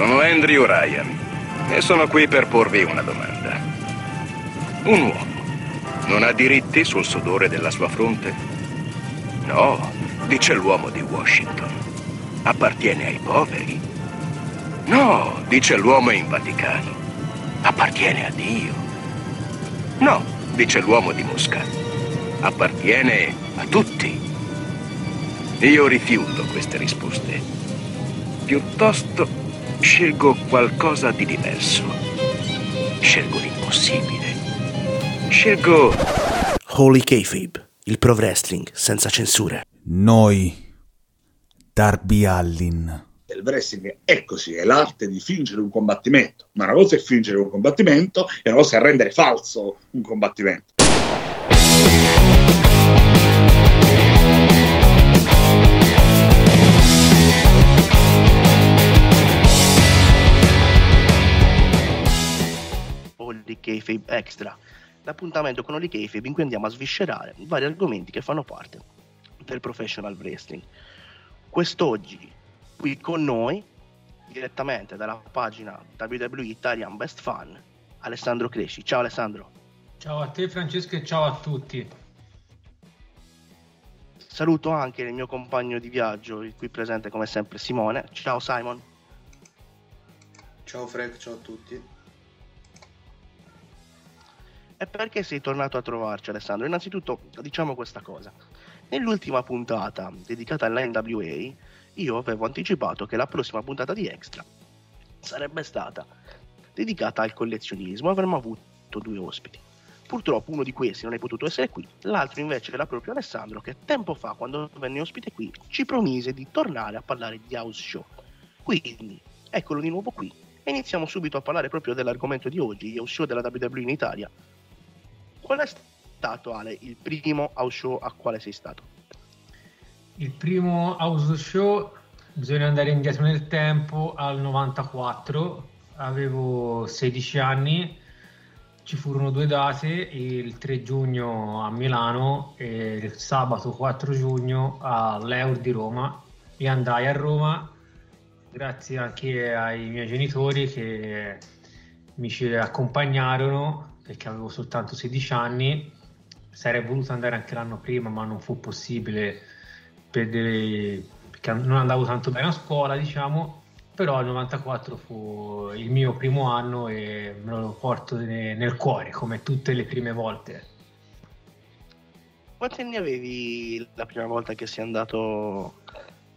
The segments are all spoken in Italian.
Sono Andrew Ryan e sono qui per porvi una domanda. Un uomo non ha diritti sul sudore della sua fronte? No, dice l'uomo di Washington. Appartiene ai poveri? No, dice l'uomo in Vaticano. Appartiene a Dio. No, dice l'uomo di Mosca. Appartiene a tutti. Io rifiuto queste risposte. Piuttosto scelgo qualcosa di diverso. Scelgo l'impossibile. Scelgo... Holy Kayfabe, il pro wrestling senza censure. Noi, Darby Allin. Il wrestling è così, è l'arte di fingere un combattimento. Ma una cosa è fingere un combattimento e una cosa è rendere falso un combattimento. Holy Kayfabe Extra. L'appuntamento con Holy Kayfabe in cui andiamo a sviscerare vari argomenti che fanno parte del professional wrestling. Quest'oggi qui con noi, direttamente dalla pagina WWE Italian Best Fan, Alessandro Cresci. Ciao Alessandro. Ciao a te Francesco e ciao a tutti. Saluto anche il mio compagno di viaggio, il qui presente come sempre Simone. Ciao Simon. Ciao Frank, ciao a tutti. E perché sei tornato a trovarci Alessandro? Innanzitutto diciamo questa cosa. Nell'ultima puntata dedicata alla NWA, io avevo anticipato che la prossima puntata di Extra sarebbe stata dedicata al collezionismo. Avremmo avuto due ospiti. Purtroppo uno di questi non è potuto essere qui, l'altro invece era proprio Alessandro che tempo fa, quando venne ospite qui, ci promise di tornare a parlare di house show. Quindi, eccolo di nuovo qui e iniziamo subito a parlare proprio dell'argomento di oggi, house show della WWE in Italia. Qual è stato Ale il primo house show a quale sei stato? Il primo house show, bisogna andare indietro nel tempo, al 94, avevo 16 anni, ci furono due date, il 3 giugno a Milano e il sabato 4 giugno all'Eur di Roma. E andai a Roma grazie anche ai miei genitori che mi ci accompagnarono perché avevo soltanto 16 anni sarei voluto andare anche l'anno prima ma non fu possibile per delle... perché non andavo tanto bene a scuola diciamo però il 94 fu il mio primo anno e me lo porto ne- nel cuore come tutte le prime volte. Quanti anni avevi la prima volta che sei andato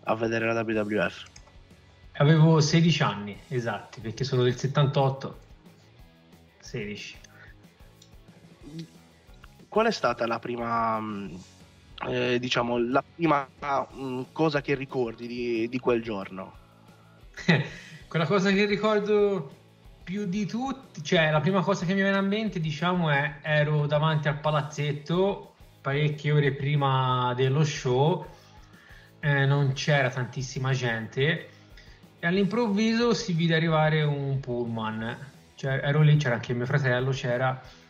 a vedere la WWF? avevo 16 anni esatti perché sono del 78 16 Qual è stata la prima, mh, eh, diciamo, la prima mh, cosa che ricordi di, di quel giorno? Quella cosa che ricordo più di tutti, cioè la prima cosa che mi viene a mente, diciamo, è ero davanti al palazzetto parecchie ore prima dello show, eh, non c'era tantissima gente e all'improvviso si vide arrivare un pullman. Cioè, ero lì, c'era anche mio fratello, c'era.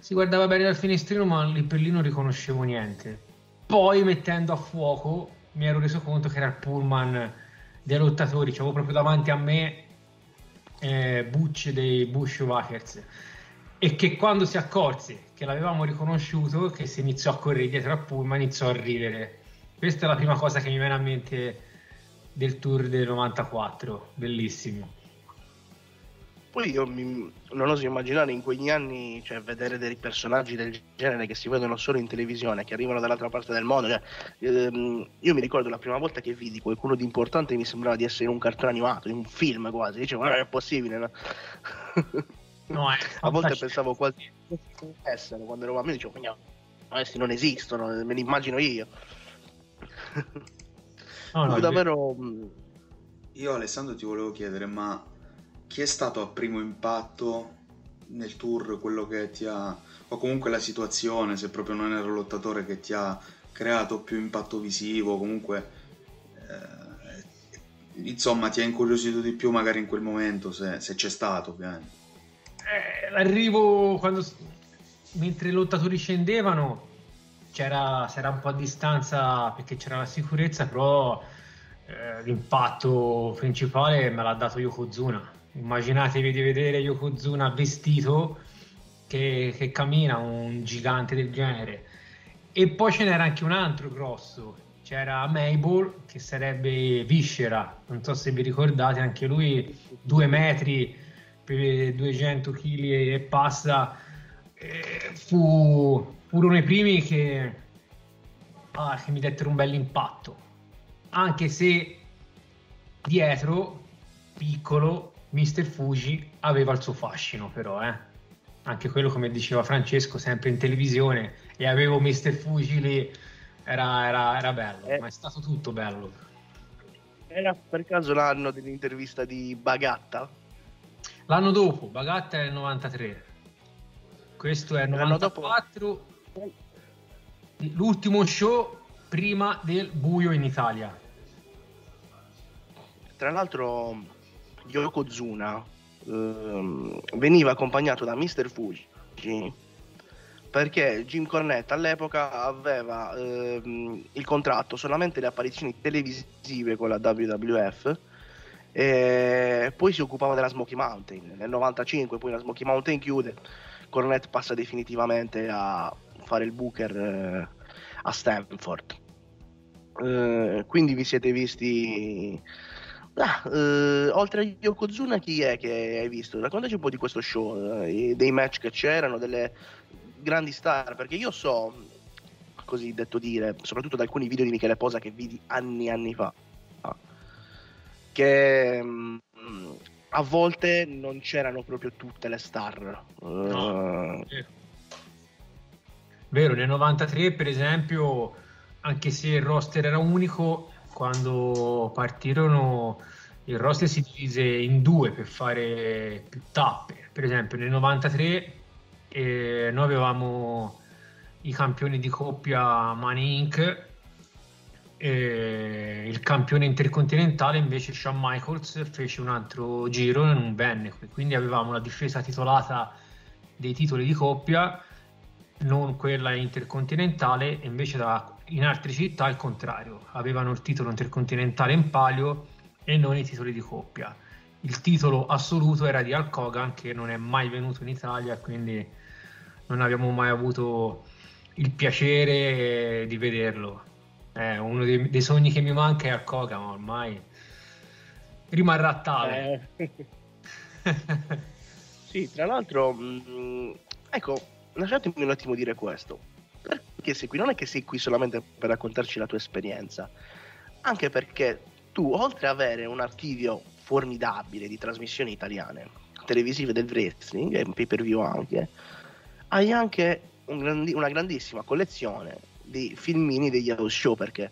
Si guardava bene dal finestrino, ma lì per lì non riconoscevo niente. Poi, mettendo a fuoco, mi ero reso conto che era il pullman dei lottatori, c'avevo proprio davanti a me eh, Butch dei Bushwhackers e che quando si accorse che l'avevamo riconosciuto, che si iniziò a correre dietro al pullman, iniziò a ridere. Questa è la prima cosa che mi viene a mente del tour del 94, bellissimo. Poi io mi- non oso immaginare in quegli anni, cioè, vedere dei personaggi del genere che si vedono solo in televisione, che arrivano dall'altra parte del mondo. Cioè, ehm, io mi ricordo la prima volta che vidi qualcuno di importante mi sembrava di essere in un cartone animato, in un film quasi. Dicevo, ma non è possibile, no? No, è A volte pensavo quasi essere, quando ero bambino dicevo, "Ma no, questi non esistono, me li immagino io. No, no, davvero... mh, Io Alessandro ti volevo chiedere, ma chi è stato a primo impatto nel tour, quello che ti ha, o comunque la situazione, se proprio non il lottatore che ti ha creato più impatto visivo, comunque, eh, insomma, ti ha incuriosito di più magari in quel momento, se, se c'è stato ovviamente. Eh, l'arrivo quando mentre i lottatori scendevano c'era, si era un po' a distanza perché c'era la sicurezza però eh, l'impatto principale me l'ha dato Yokozuna. Immaginatevi di vedere Yokozuna vestito che, che cammina, un gigante del genere. E poi ce n'era anche un altro grosso, c'era Mabel che sarebbe Viscera, non so se vi ricordate, anche lui due metri per 200 kg e passa, eh, fu, furono i primi che, ah, che mi dettero un bel impatto, anche se dietro, piccolo, Mr. Fuji aveva il suo fascino però, eh. Anche quello, come diceva Francesco, sempre in televisione, e avevo Mr. Fuji lì, era, era, era bello, eh. ma è stato tutto bello. Era per caso l'anno dell'intervista di Bagatta? L'anno dopo, Bagatta è il 93. Questo è il 94. Dopo... L'ultimo show prima del buio in Italia. Tra l'altro Yokozuna ehm, veniva accompagnato da Mr. Fuji perché Jim Cornette all'epoca aveva ehm, il contratto solamente le apparizioni televisive con la WWF e poi si occupava della Smoky Mountain nel 95 poi la Smoky Mountain chiude Cornette passa definitivamente a fare il booker eh, a Stanford eh, quindi vi siete visti Ah, eh, oltre a Yokozuna chi è che hai visto? Raccontaci un po' di questo show, eh, dei match che c'erano, delle grandi star, perché io so, così detto dire, soprattutto da alcuni video di Michele Posa che vidi anni e anni fa, che mh, mm, a volte non c'erano proprio tutte le star. No, uh, vero, nel 93 per esempio, anche se il roster era unico, quando partirono il roster si divise in due per fare tappe. Per esempio nel 93 eh, noi avevamo i campioni di coppia Money Inc. E il campione intercontinentale invece Shawn Michaels fece un altro giro e non venne quindi avevamo la difesa titolata dei titoli di coppia non quella intercontinentale invece da, in altre città il contrario avevano il titolo intercontinentale in palio e non i titoli di coppia il titolo assoluto era di Hulk Hogan che non è mai venuto in Italia quindi non abbiamo mai avuto il piacere di vederlo. È uno dei, dei sogni che mi manca è Arcoga, ma ormai rimarrà tale. Eh. sì, tra l'altro, mh, mm, ecco, lasciatemi un attimo dire questo. Perché sei qui? Non è che sei qui solamente per raccontarci la tua esperienza, anche perché tu, oltre ad avere un archivio formidabile di trasmissioni italiane, televisive del wrestling e pay per view anche, hai anche un grandi- una grandissima collezione di filmini degli house show perché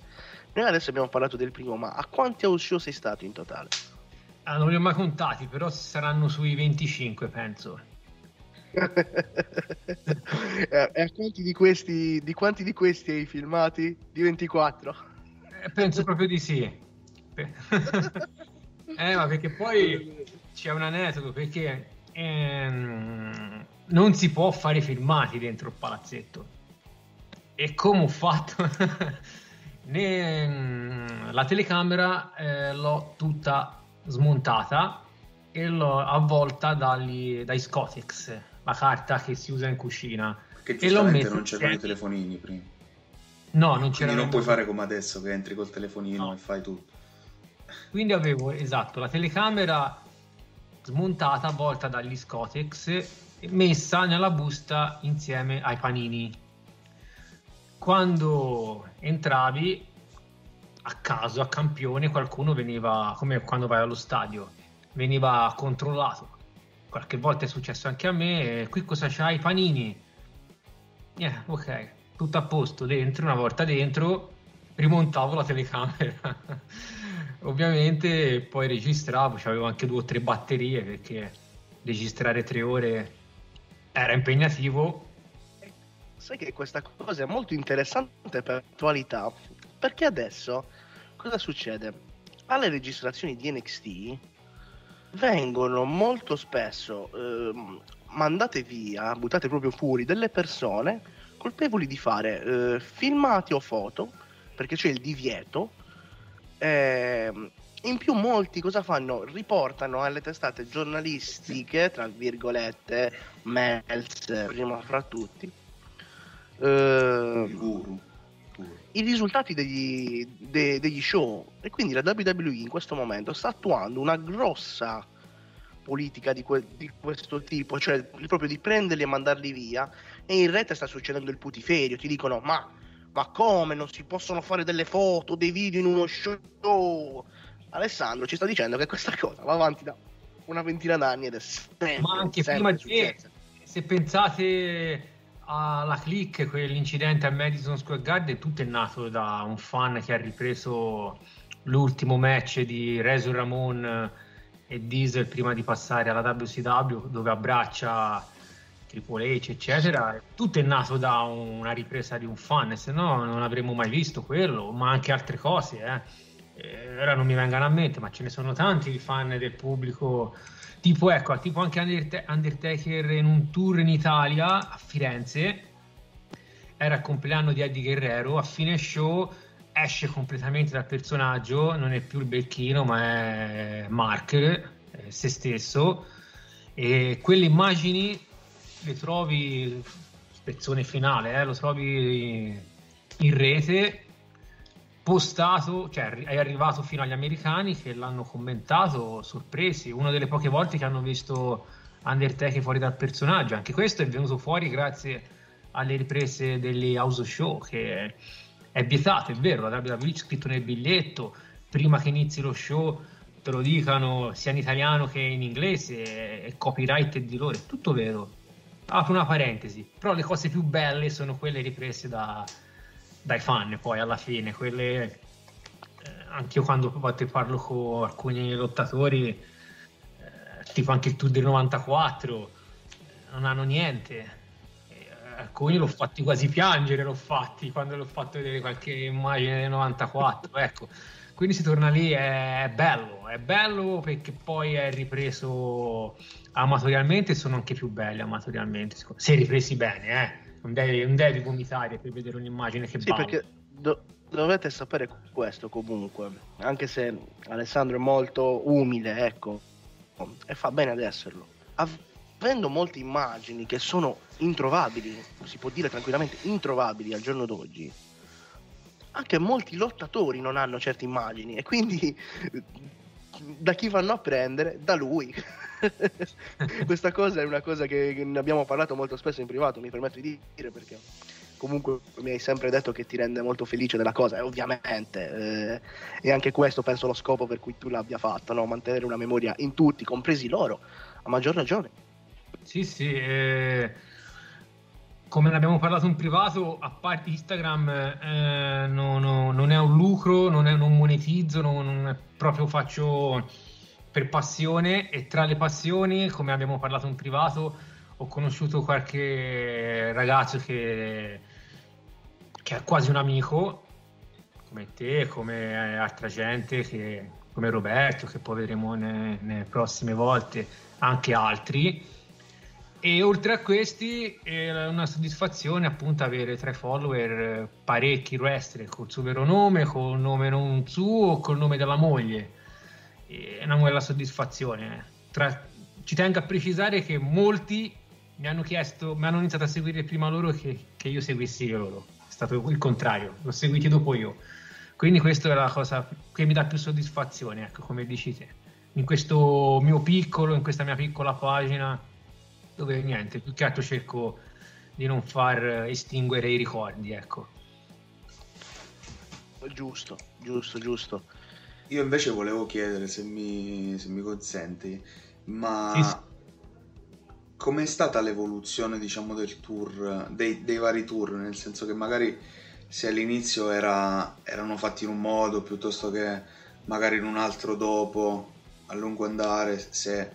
noi adesso abbiamo parlato del primo ma a quanti house show sei stato in totale? Ah, non li ho mai contati però saranno sui 25 penso e a quanti di questi di quanti di questi hai filmati? di 24? Eh, penso proprio di sì eh ma perché poi c'è un aneddoto perché ehm, non si può fare filmati dentro il palazzetto. E come ho fatto? ne, mm, la telecamera eh, l'ho tutta smontata e l'ho avvolta dagli, dai Scotex, la carta che si usa in cucina. E l'ho messo non c'erano i telefonini prima. No, non c'era. Non puoi fare come adesso che entri col telefonino no. e fai tutto. Quindi avevo, esatto, la telecamera smontata, avvolta dagli Scotex messa nella busta insieme ai panini. Quando entravi a caso, a campione, qualcuno veniva, come quando vai allo stadio, veniva controllato. Qualche volta è successo anche a me, qui cosa c'hai? Panini. Yeah, ok, tutto a posto dentro, una volta dentro rimontavo la telecamera. Ovviamente poi registravo, avevo anche due o tre batterie perché registrare tre ore era impegnativo. Sai che questa cosa è molto interessante per l'attualità, perché adesso cosa succede? Alle registrazioni di NXT vengono molto spesso eh, mandate via, buttate proprio fuori delle persone colpevoli di fare eh, filmati o foto, perché c'è il divieto, Ehm, in più molti cosa fanno? Riportano alle testate giornalistiche, tra virgolette, Meltzer prima fra tutti, eh. I risultati degli, de- degli show. E quindi la WWE in questo momento sta attuando una grossa politica di, que- di questo tipo, cioè proprio di prenderli e mandarli via e in rete sta succedendo il putiferio, ti dicono ma, ma come? Non si possono fare delle foto, dei video in uno show? Alessandro ci sta dicendo che questa cosa va avanti da una ventina d'anni ed è sempre, Ma anche sempre prima di se pensate alla click, quell'incidente a Madison Square Garden, tutto è nato da un fan che ha ripreso l'ultimo match di Razor Ramon e Diesel prima di passare alla WCW dove abbraccia Triple H eccetera tutto è nato da una ripresa di un fan se no non avremmo mai visto quello ma anche altre cose eh. Eh, ora non mi vengano a mente ma ce ne sono tanti di fan del pubblico tipo ecco tipo anche Undert- Undertaker in un tour in Italia a Firenze era il compleanno di Eddie Guerrero a fine show esce completamente dal personaggio, non è più il becchino, ma è Mark, eh, se stesso. E quelle immagini le trovi, spezzone finale, eh, lo trovi in rete, postato, cioè è arrivato fino agli americani che l'hanno commentato, sorpresi. Una delle poche volte che hanno visto Undertaker fuori dal personaggio. Anche questo è venuto fuori grazie alle riprese degli house show che è vietato, è vero, la WWE scritto nel biglietto, prima che inizi lo show te lo dicano sia in italiano che in inglese, è copyright è di loro, è tutto vero. Apro una parentesi, però le cose più belle sono quelle riprese da, dai fan poi alla fine, quelle... Eh, anche io quando parlo con alcuni lottatori, eh, tipo anche il tour del 94, non hanno niente, alcuni l'ho fatti quasi piangere, l'ho fatti quando l'ho fatto vedere qualche immagine del 94, ecco. Quindi si torna lì, è bello, è bello perché poi è ripreso amatorialmente sono anche più belli amatorialmente, se ripresi bene, eh. Non devi, non devi vomitare per vedere un'immagine che Sì, balla. perché do- dovete sapere questo comunque, anche se Alessandro è molto umile, ecco, e fa bene ad esserlo. Avendo molte immagini che sono introvabili, si può dire tranquillamente introvabili al giorno d'oggi, anche molti lottatori non hanno certe immagini e quindi da chi vanno a prendere? Da lui. Questa cosa è una cosa che ne abbiamo parlato molto spesso in privato, mi permetto di dire perché comunque mi hai sempre detto che ti rende molto felice della cosa e ovviamente eh, e anche questo penso lo scopo per cui tu l'abbia fatto, no? mantenere una memoria in tutti, compresi loro, a maggior ragione. Sì, sì, eh, come ne abbiamo parlato in privato, a parte Instagram eh, no- no- non è un lucro, non, è, non monetizzo, non, non è proprio faccio per passione e tra le passioni, come abbiamo parlato in privato, ho conosciuto qualche ragazzo che, che è quasi un amico, come te, come altra gente, che- come Roberto, che poi vedremo ne- nelle prossime volte, anche altri. E oltre a questi è una soddisfazione appunto avere tra i follower parecchi wrestler col suo vero nome, col nome non suo, col nome della moglie. È una bella soddisfazione. Tra- ci tengo a precisare che molti mi hanno chiesto, mi hanno iniziato a seguire prima loro che, che io seguissi loro. È stato il contrario, l'ho seguito dopo io. Quindi questa è la cosa che mi dà più soddisfazione, ecco, come dici te. In questo mio piccolo, in questa mia piccola pagina, dove niente, più che altro cerco di non far estinguere i ricordi, ecco. Giusto, giusto, giusto. Io invece volevo chiedere, se mi, se mi consenti, ma Sì, sì. com'è stata l'evoluzione, diciamo, del tour, dei, dei vari tour? Nel senso che magari se all'inizio era- erano fatti in un modo piuttosto che magari in un altro dopo, a lungo andare, se,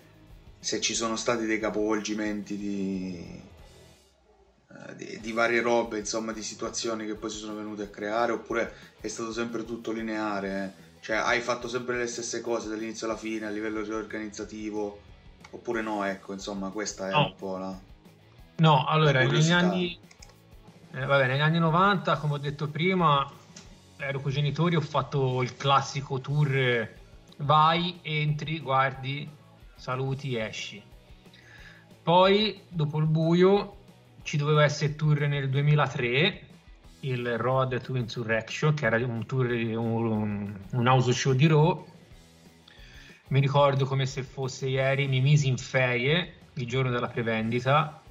se ci sono stati dei capovolgimenti di, eh, di, di varie robe, insomma, di situazioni che poi si sono venute a creare, oppure è stato sempre tutto lineare? Cioè, hai fatto sempre le stesse cose dall'inizio alla fine a livello organizzativo, oppure no? Ecco, insomma, questa è No. un po' la... No, allora, La negli anni, eh, vabbè, negli anni 90, come ho detto prima, ero con i genitori, ho fatto il classico tour, vai, entri, guardi, saluti, esci. Poi, dopo il buio, ci doveva essere il tour nel 2003, il Road to Insurrection, che era un tour, un, un house show di Raw. Mi ricordo come se fosse ieri, mi misi in ferie il giorno della prevendita,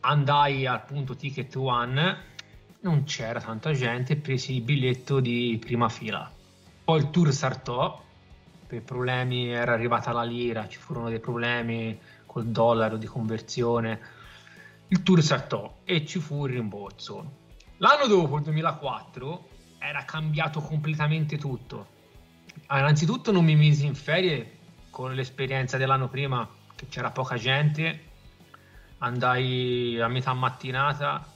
andai al punto Ticket One, non c'era tanta gente, presi il biglietto di prima fila. Poi il tour saltò, per problemi era arrivata la lira, ci furono dei problemi col dollaro di conversione. Il tour saltò e ci fu il rimborso. L'anno dopo, il 2004, era cambiato completamente tutto. Innanzitutto non mi misi in ferie con l'esperienza dell'anno prima, che c'era poca gente. Andai a metà mattinata,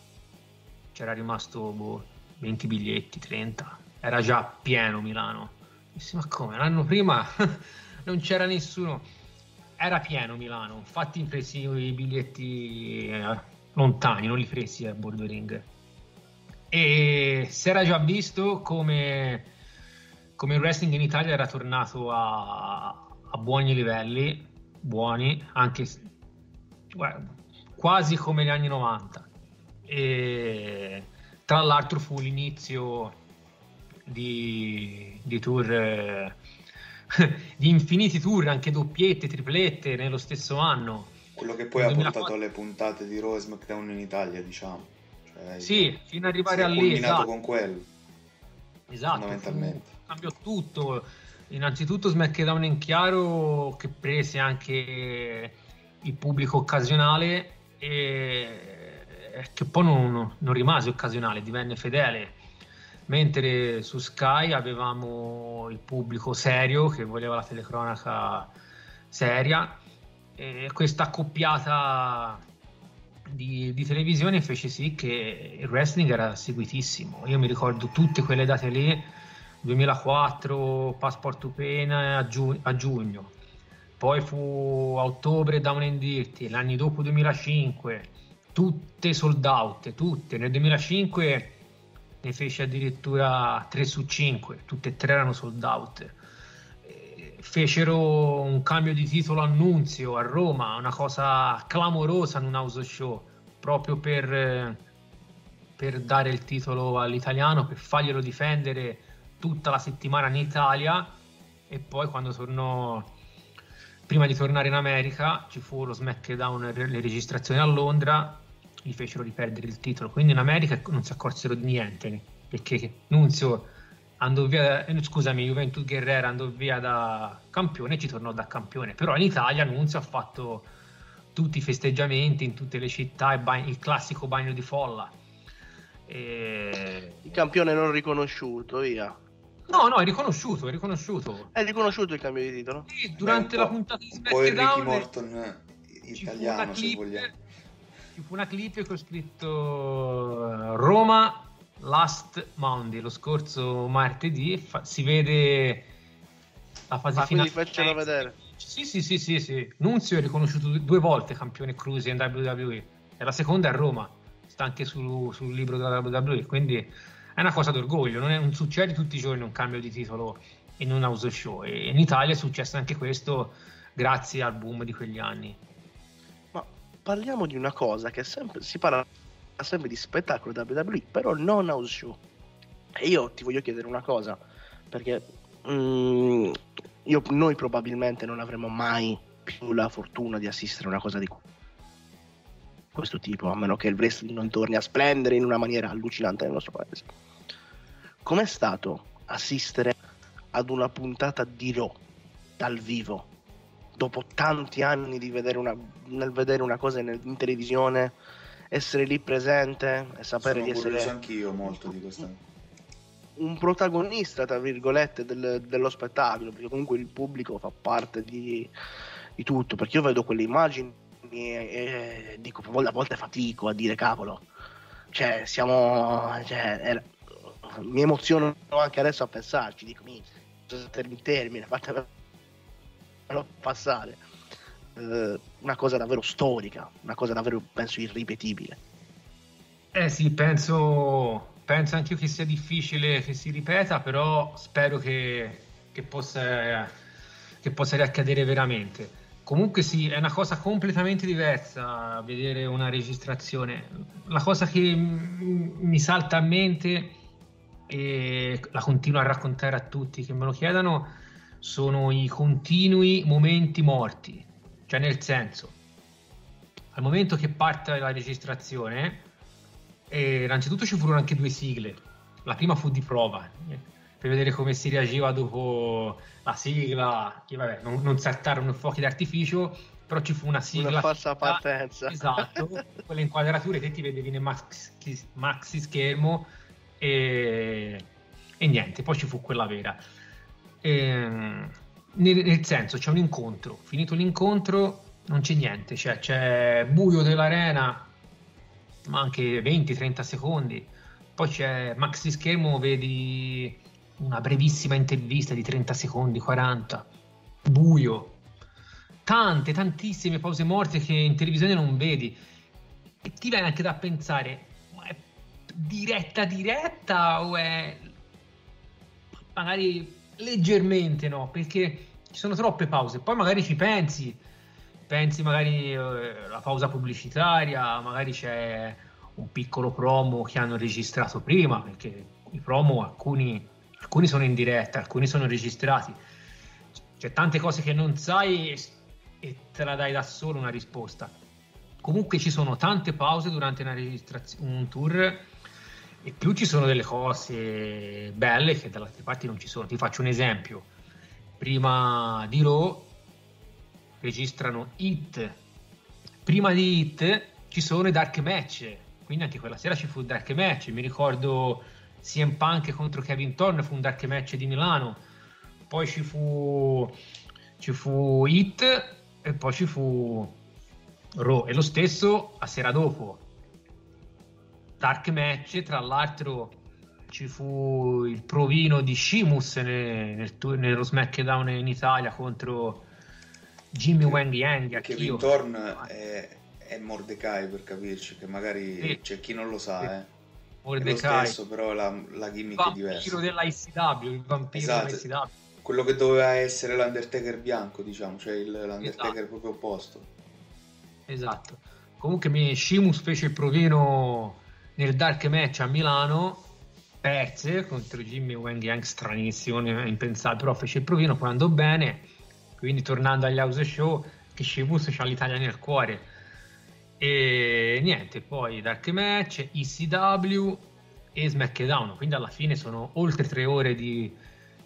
c'era rimasto boh, 20 biglietti, 30. Era già pieno Milano. Dissi, ma come? L'anno prima non c'era nessuno. Era pieno Milano, infatti presi i biglietti eh, lontani, non li presi a Bordering. E si era già visto come, come il wrestling in Italia era tornato a, a buoni livelli, buoni, anche guarda, quasi come gli anni 90. E tra l'altro fu l'inizio di, di tour eh, di infiniti tour, anche doppiette, triplette nello stesso anno. Quello che poi ha portato alle puntate di Raw e SmackDown in Italia, diciamo. Cioè, sì, fino ad arrivare a lì. esatto. con quello. Esatto, fondamentalmente. cambiò tutto. Innanzitutto SmackDown in chiaro che prese anche il pubblico occasionale e che poi non, non rimase occasionale, divenne fedele mentre su Sky avevamo il pubblico serio che voleva la telecronaca seria e questa accoppiata di, di, televisione fece sì che il wrestling era seguitissimo. Io mi ricordo tutte quelle date lì 2004 Passport to Pain a, giu- a giugno. Poi fu a ottobre Down and Dirty l'anno dopo 2005 tutte sold out tutte. Nel 2005 ne fece addirittura 3 su 5, tutte e tre erano sold out. Fecero un cambio di titolo annunzio a Roma, una cosa clamorosa in un house show, proprio per, per dare il titolo all'italiano, per farglielo difendere tutta la settimana in Italia e poi quando tornò prima di tornare in America ci fu lo SmackDown, le registrazioni a Londra gli fecero riperdere il titolo. Quindi in America non si accorsero di niente perché Nunzio andò via, eh, scusami, Juventus Guerrera andò via da campione e ci tornò da campione. Però in Italia Nunzio ha fatto tutti i festeggiamenti in tutte le città, il, bagno, il classico bagno di folla. E... Il campione non riconosciuto, via. No, no, è riconosciuto, è riconosciuto. È riconosciuto il cambio di titolo? Sì, durante la puntata di SmackDown... Poi Ricky Morton italiano, se vogliamo ci fu una clip che ho scritto eh, Roma Last Monday, lo scorso martedì, fa- si vede la fase ah, finale. Faccelo vedere. Sì, sì, sì, sì, sì. Nunzio è riconosciuto due volte campione cruise in WWE e la seconda a Roma, sta anche su, sul libro della WWE, quindi è una cosa d'orgoglio, non, è, non succede tutti i giorni un cambio di titolo in un house show e in Italia è successo anche questo grazie al boom di quegli anni parliamo di una cosa che sempre, si parla sempre di spettacolo WWE, però non house show. E io ti voglio chiedere una cosa, perché mm, io, noi probabilmente non avremo mai più la fortuna di assistere a una cosa di questo tipo, a meno che il wrestling non torni a splendere in una maniera allucinante nel nostro paese. Com'è stato assistere ad una puntata di Raw dal vivo dopo tanti anni di vedere una, nel vedere una cosa in, in televisione, essere lì presente e sapere Sono di essere... anch'io molto di questa un protagonista, tra virgolette, del, dello spettacolo, perché comunque il pubblico fa parte di, di tutto, perché io vedo quelle immagini e, e dico, a volte fatico a dire cavolo, cioè siamo... Cioè, è, mi emoziono anche adesso a pensarci, dico, mi in termine, fatemelo passare. Eh, una cosa davvero storica, una cosa davvero, penso, irripetibile. Eh sì, penso penso anche io che sia difficile che si ripeta, però spero che, che possa, che possa riaccadere veramente. Comunque sì, è una cosa completamente diversa vedere una registrazione. La cosa che mi salta a mente e la continuo a raccontare a tutti che me lo chiedano sono i continui momenti morti. Cioè nel senso, al momento che parte la registrazione, eh, innanzitutto ci furono anche due sigle. La prima fu di prova, eh, per vedere come si reagiva dopo la sigla, che vabbè, non, non saltarono fuochi d'artificio, però ci fu una sigla. Una falsa partenza. Esatto, quelle inquadrature te ti vedevi nel maxi, maxi schermo e, e, niente, poi ci fu quella vera. E, ehm, nel, nel, senso, c'è un incontro, finito l'incontro non c'è niente, cioè c'è buio dell'arena, ma anche 20-30 secondi, poi c'è maxi schermo, vedi una brevissima intervista di 30 secondi, 40, buio, tante, tantissime pause morte che in televisione non vedi. E ti viene anche da pensare, ma è diretta diretta o è magari leggermente no? Perché ci sono troppe pause, poi magari ci pensi, pensi magari eh, la pausa pubblicitaria, magari c'è un piccolo promo che hanno registrato prima, perché i promo alcuni alcuni sono in diretta, alcuni sono registrati. C'è tante cose che non sai e, e te la dai da solo una risposta. Comunque ci sono tante pause durante un tour e più ci sono delle cose belle che dall'altra parte non ci sono. Ti faccio un esempio. Prima di Raw registrano Hit. Prima di Hit ci sono i dark match, quindi anche quella sera ci fu il dark match. Mi ricordo CM Punk contro Kevin Thorne fu un dark match di Milano, poi ci fu, ci fu Hit e poi ci fu Raw e lo stesso a sera dopo. Dark match, tra l'altro ci fu il provino di Shimus nel, nel, nello SmackDown in Italia contro Jimmy Wang Yang. Kevin Thorne è, è Mordecai per capirci, che magari sì. c'è chi non lo sa, sì. eh. Mordecai. È lo stesso, però la, la gimmick è diversa. Il vampiro dell'ICW, il vampiro esatto. dell'ICW. Quello che doveva essere l'Undertaker bianco, diciamo, cioè il, l'Undertaker esatto. proprio opposto. Esatto. Comunque Shimus fece il provino nel Dark Match a Milano, perse contro Jimmy Wang Yang, stranissimo, impensabile, però fece il provino, poi andò bene, quindi tornando agli house show, che Shimus ha l'Italia nel cuore e niente, poi Dark Match, ECW e SmackDown, quindi alla fine sono oltre tre ore di,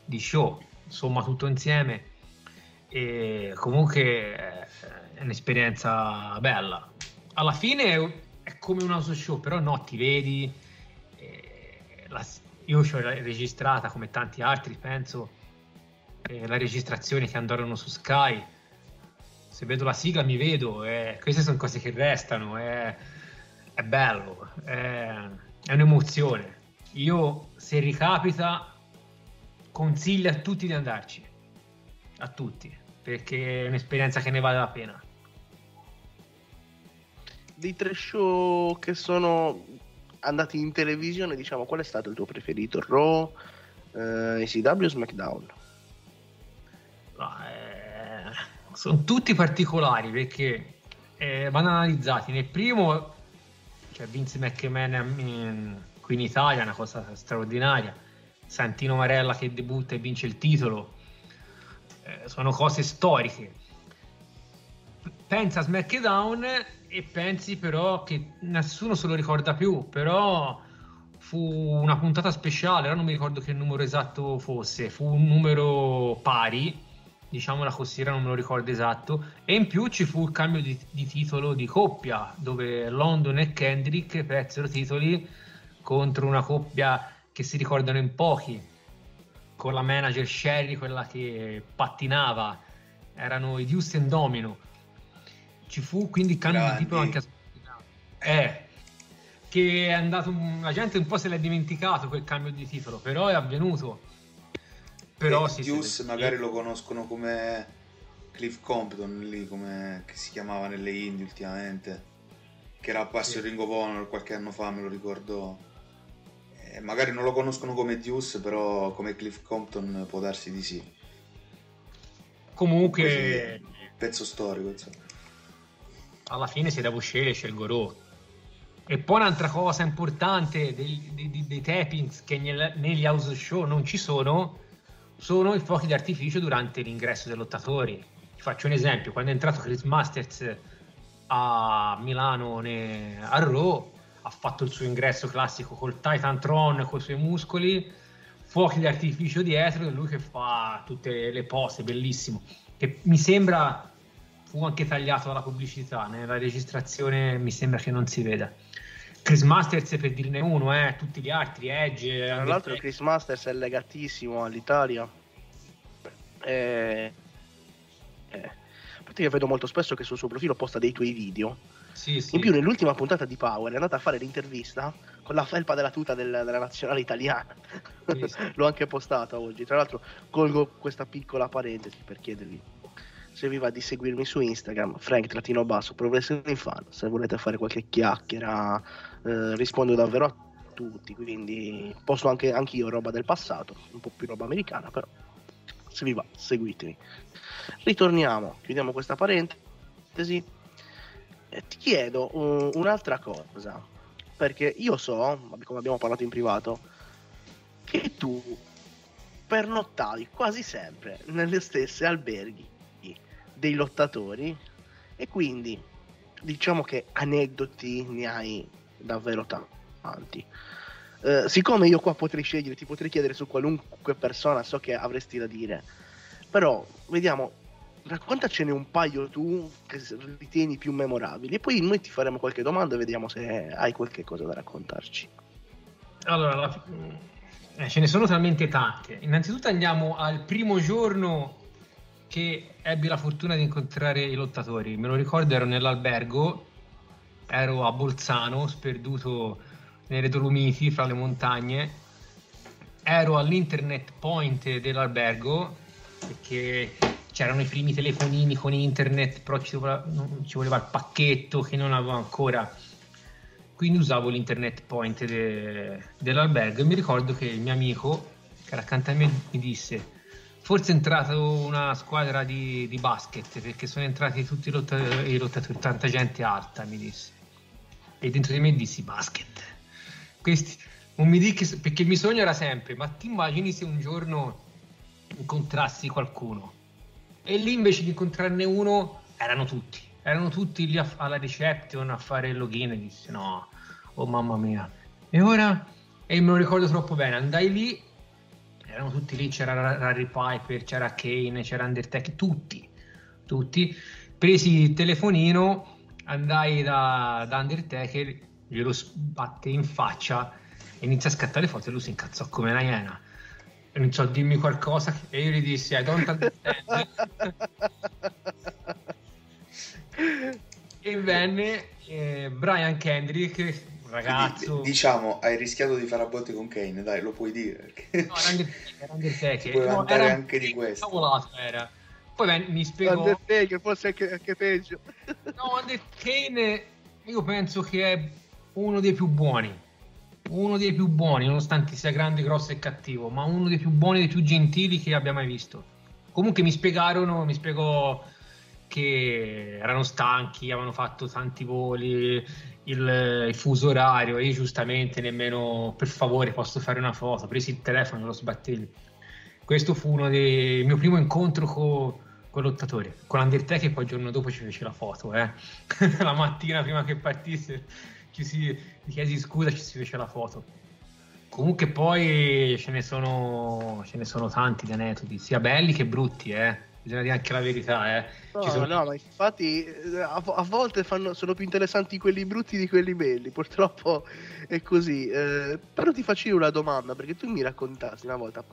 di show, insomma tutto insieme. E comunque è un'esperienza bella. Alla fine è come un house show, però no, ti vedi. La, io ce l'ho registrata come tanti altri, penso. la registrazione che andarono su Sky se vedo la sigla mi vedo, eh, queste sono cose che restano, è, è bello, è, un'emozione. Io se ricapita consiglio a tutti di andarci, a tutti, perché è un'esperienza che ne vale la pena. Dei tre show che sono andati in televisione, diciamo, qual è stato il tuo preferito? Raw, eh, ECW o SmackDown? Eh, sono tutti particolari perché eh, vanno analizzati. Nel primo c'è Vince McMahon in, qui in Italia, una cosa straordinaria. Santino Marella che debutta e vince il titolo. Eh, sono cose storiche. Pensa a SmackDown e pensi però che nessuno se lo ricorda più, però fu una puntata speciale, ora non mi ricordo che numero esatto fosse, fu un numero pari diciamo la costiera non me lo ricordo esatto e in più ci fu il cambio di, di titolo di coppia dove London e Kendrick persero titoli contro una coppia che si ricordano in pochi con la manager Sherry quella che pattinava erano i and Domino ci fu quindi il cambio di titolo anche a eh, che è andato la gente un po' se l'è dimenticato quel cambio di titolo però è avvenuto però sì, Deuce magari lo conoscono come Cliff Compton lì, come si chiamava nelle indie ultimamente, che era apparso sì. Ring of Honor qualche anno fa, me lo ricordo. Eh, magari non lo conoscono come Deuce, però come Cliff Compton può darsi di sì. Comunque, pezzo storico, insomma. Alla fine se devo scegliere scelgo Raw. E poi un'altra cosa importante dei, dei, dei tappings che negli house show non ci sono sono i fuochi d'artificio durante l'ingresso dei lottatori. Ti faccio un esempio, quando è entrato Chris Masters a Milano ne- a Raw ha fatto il suo ingresso classico col Titan Tron con i suoi muscoli, fuochi d'artificio dietro lui che fa tutte le pose, bellissimo. Che mi sembra fu anche tagliato dalla pubblicità, nella registrazione mi sembra che non si veda. Chris Masters per dirne uno, eh, tutti gli altri, Edge, Tra l'altro Chris Masters è legatissimo all'Italia. Eh, a parte che vedo molto spesso che sul suo profilo posta dei tuoi video. Sì, sì. In più nell'ultima puntata di Power è andata a fare l'intervista con la felpa della tuta del- della nazionale italiana. Sì, sì. L'ho anche postata oggi. Tra l'altro colgo questa piccola parentesi per chiedervi se vi va di seguirmi su Instagram, frank-basso, progressive fan. Se volete fare qualche chiacchiera, eh, rispondo davvero a tutti. Quindi posto anche anch'io roba del passato, un po' più roba americana, però se vi va, seguitemi. Ritorniamo, chiudiamo questa parentesi. E ti chiedo uh, un'altra cosa, perché io so, come abbiamo parlato in privato, che tu pernottavi quasi sempre nelle stesse alberghi dei lottatori e quindi diciamo che aneddoti ne hai davvero tanti. Eh, siccome io qua potrei scegliere, ti potrei chiedere su qualunque persona, so che avresti da dire, però vediamo, raccontacene un paio tu che ritieni più memorabili e poi noi ti faremo qualche domanda e vediamo se hai qualche cosa da raccontarci. Allora, la- eh, ce ne sono talmente tante. Innanzitutto andiamo al primo giorno che ebbi la fortuna di incontrare i lottatori. Me lo ricordo, ero nell'albergo, ero a Bolzano, sperduto nelle Dolomiti, fra le montagne. Ero all'internet point dell'albergo, perché c'erano i primi telefonini con internet, però ci voleva, ci voleva il pacchetto che non avevo ancora quindi usavo l'internet point de- dell'albergo e mi ricordo che il mio amico che era accanto a me mi disse forse è entrata una squadra di, di basket perché sono entrati tutti i, lotta- i lottatori tanta gente alta mi disse. E dentro di me dissi basket. Questi non mi dica perché il mio sogno era sempre ma ti immagini se un giorno incontrassi qualcuno? E lì invece di incontrarne uno erano tutti. Erano tutti lì a- alla reception a fare il login e dissi no oh mamma mia. E ora e me lo ricordo troppo bene andai lì erano tutti lì c'era Ra- Larry Piper c'era Kane c'era Undertaker tutti tutti. Presi il telefonino andai da, da Undertaker glielo sbatte in faccia e inizia a scattare foto e lui si incazzò come una iena. Iniziò a dirmi qualcosa? E io gli dissi I don't understand. E venne eh, Brian Kendrick ragazzo Quindi, diciamo, hai rischiato di fare a botte con Kane, dai, lo puoi dire. perché- no, era Undertaker, Undertaker. Puoi No, era anche di questo. Cavolato era. Poi mi spiegò Undertaker, forse anche, anche peggio. No, Undertaker io penso che è uno dei più buoni. Uno dei più buoni, nonostante sia grande, grosso e cattivo, ma uno dei più buoni, dei più gentili che abbia mai visto. Comunque mi spiegarono, mi spiegò che erano stanchi, avevano fatto tanti voli, il, il fuso orario, e giustamente nemmeno per favore posso fare una foto, presi il telefono e lo sbattelli. Questo fu uno dei il mio primo incontro con, con l'ottatore, con l'Undertaker e poi il giorno dopo ci fece la foto, eh. la mattina prima che partisse ci si chiesi scusa ci si fece la foto. Comunque poi ce ne sono, ce ne sono tanti di aneddoti, sia belli che brutti, eh. Bisogna dire anche la verità, eh. No, sono- no, ma infatti eh, a, a volte fanno- sono più interessanti quelli brutti di quelli belli, purtroppo è così. eh, però ti faccio io una domanda, perché tu mi raccontassi una volta,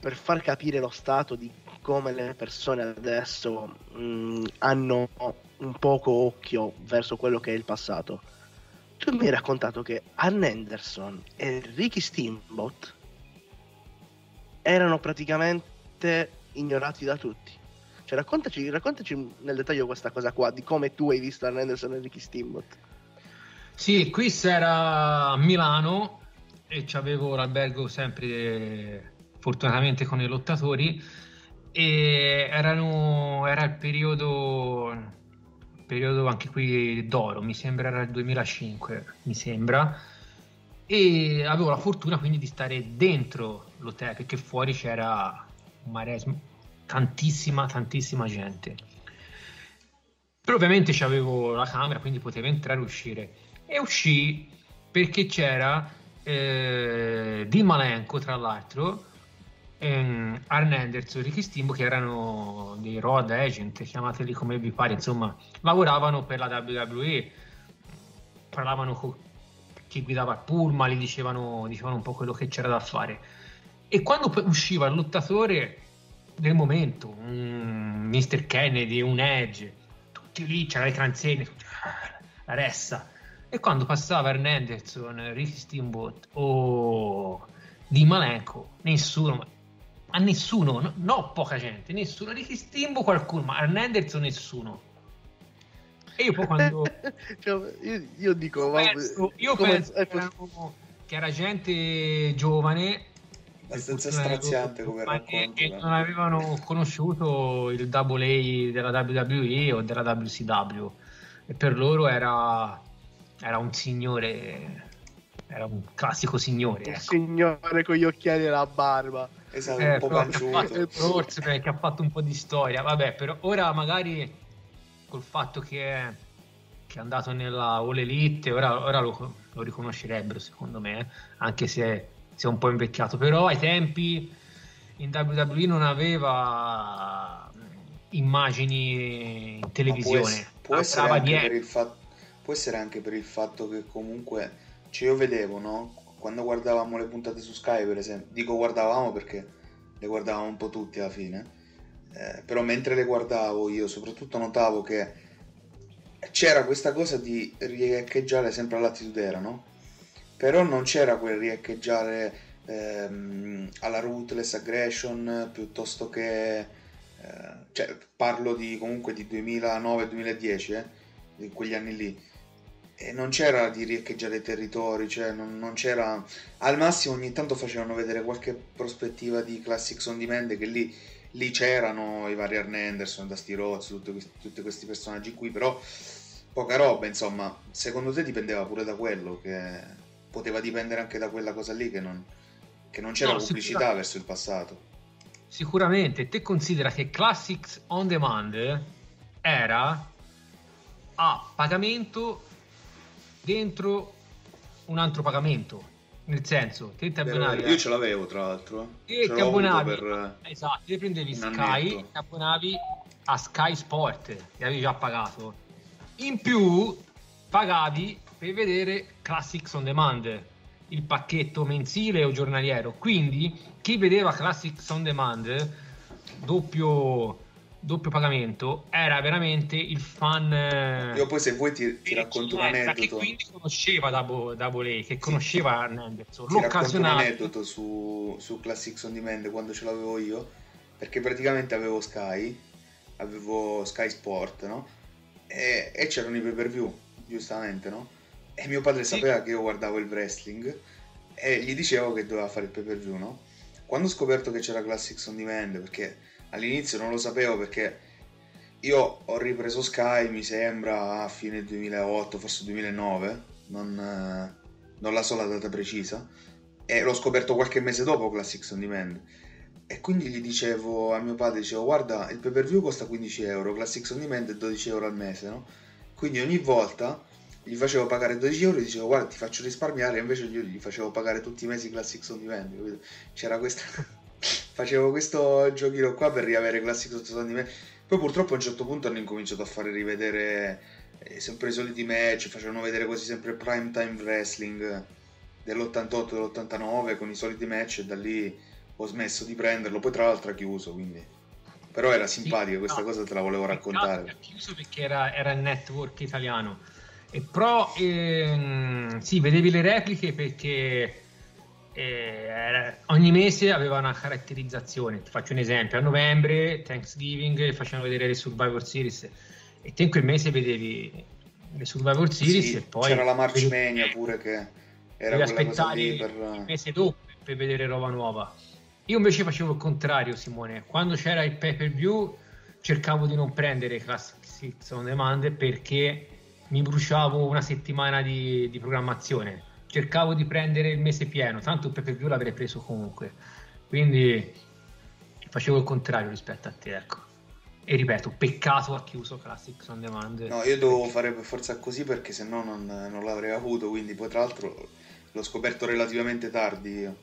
per far capire lo stato di come le persone adesso mh, hanno un poco occhio verso quello che è il passato. Tu mi hai raccontato che Ann Anderson e Ricky Steamboat erano praticamente ignorati da tutti. Cioè, raccontaci, raccontaci nel dettaglio questa cosa qua, di come tu hai visto Ann Anderson e Ricky Steamboat. Sì, il quiz era a Milano e avevo l'albergo sempre fortunatamente con i lottatori e erano, era il periodo, periodo anche qui d'oro, mi sembra era il 2005, mi sembra, e avevo la fortuna quindi di stare dentro l'hotel perché fuori c'era un tantissima, tantissima gente. Però ovviamente avevo la camera, quindi potevo entrare e uscire. E uscì perché c'era eh, Di Malenko, tra l'altro, ehm, Arn Anderson e Ricky Stimbo che erano dei road agent, chiamateli come vi pare, insomma, lavoravano per la WWE, parlavano con chi guidava il pullman, gli dicevano, dicevano un po' quello che c'era da fare. E quando usciva il lottatore del momento, un Mr. Kennedy, un Edge, tutti lì, c'era le canzoni, la ressa. E quando passava Hernandezson, Ricky Steamboat o Di Malenko, nessuno, a nessuno, no, no, poca gente, nessuno, Ricky Stimbo qualcuno, ma Hernandez nessuno. E io poi quando... cioè, io, io, dico... Penso, io penso che, erano, che era gente giovane abbastanza straziante come racconto che non avevano conosciuto il double A della WWE o della WCW e per loro era, era un signore era un classico signore un ecco. signore con gli occhiali e la barba Esatto, eh, un po' panciuto. Forse perché ha fatto un po' di storia. Vabbè, però ora magari col fatto che è, che è andato nella All Elite, ora, ora lo, lo, riconoscerebbero secondo me, anche se, se è un po' invecchiato. Però ai tempi in WWE non aveva immagini in televisione. Può, può, essere fatto, può, essere anche per il fatto che comunque, cioè io vedevo, no? quando guardavamo le puntate su Sky, per esempio, dico guardavamo perché le guardavamo un po' tutti alla fine, eh, però mentre le guardavo io soprattutto notavo che c'era questa cosa di riecheggiare sempre all'attitudera, no? Però non c'era quel riecheggiare ehm, alla ruthless aggression piuttosto che... Eh, cioè, parlo di comunque di 2009-2010, eh, di quegli anni lì e non c'era di riecheggiare i territori, cioè non, non, c'era... Al massimo ogni tanto facevano vedere qualche prospettiva di Classics on Demand che lì, lì c'erano i vari Arne Anderson, Dusty Rhodes, tutti tutti questi personaggi qui, però poca roba, insomma. Secondo te dipendeva pure da quello, che poteva dipendere anche da quella cosa lì che non, che non c'era no, pubblicità verso il passato. Sicuramente, te considera che Classics on Demand era a pagamento dentro un altro pagamento. Nel senso, te ti abbonavi. Io ce l'avevo tra l'altro. E ti abbonavi. Per... Esatto, te prendevi Sky, ti abbonavi a Sky Sport, che avevi già pagato. In più pagavi per vedere Classics on Demand, il pacchetto mensile o giornaliero. Quindi chi vedeva Classics on Demand, doppio doppio pagamento era veramente il fan eh, io poi se vuoi ti, ti racconto un aneddoto che quindi conosceva Double, Double A che conosceva sì. Anderson ti racconto un aneddoto su, su Classics on Demand quando ce l'avevo io perché praticamente avevo Sky avevo Sky Sport no? e, e c'erano i pay per view giustamente no? E mio padre sì. sapeva che io guardavo il wrestling e gli dicevo che doveva fare il pay per view no? quando ho scoperto che c'era Classics on Demand perché all'inizio non lo sapevo perché io ho ripreso Sky, mi sembra, a fine 2008, forse 2009, non, non la so la data precisa, e l'ho scoperto qualche mese dopo Classics on Demand. E quindi gli dicevo a mio padre, dicevo guarda il pay per view costa 15 euro, Classics on Demand è 12 euro al mese, no? Quindi ogni volta gli facevo pagare 12 euro e dicevo guarda ti faccio risparmiare, e invece io gli facevo pagare tutti i mesi Classics on Demand, c'era questa facevo questo giochino qua per riavere classico sotto di me. Poi purtroppo a un certo punto hanno incominciato a fare rivedere eh, sempre i soliti match, facevano vedere quasi sempre prime time wrestling dell'88 dell'89 con i soliti match e da lì ho smesso di prenderlo, poi tra l'altro ha chiuso, quindi... Però era simpatico, sì, questa no, cosa te la volevo raccontare. Ha chiuso perché era, era il network italiano. E però ehm, sì, vedevi le repliche perché eh, ogni mese aveva una caratterizzazione. Ti faccio un esempio: a novembre, Thanksgiving, facevano vedere le Survivor Series e te in quel mese vedevi le Survivor Series sì, e poi c'era la March Mania pure che Era quella aspettare lì il per... mese dopo per vedere roba nuova. Io invece facevo il contrario, Simone. Quando c'era il pay per view cercavo di non prendere Classic Six on Demand perché mi bruciavo una settimana di, di programmazione. Cercavo di prendere il mese pieno, tanto per view l'avrei preso comunque. Quindi facevo il contrario rispetto a te, ecco. E ripeto, peccato ha chiuso Classics on Demand. No, io dovevo fare per forza così perché se no non, non l'avrei avuto, quindi poi tra l'altro l'ho scoperto relativamente tardi io.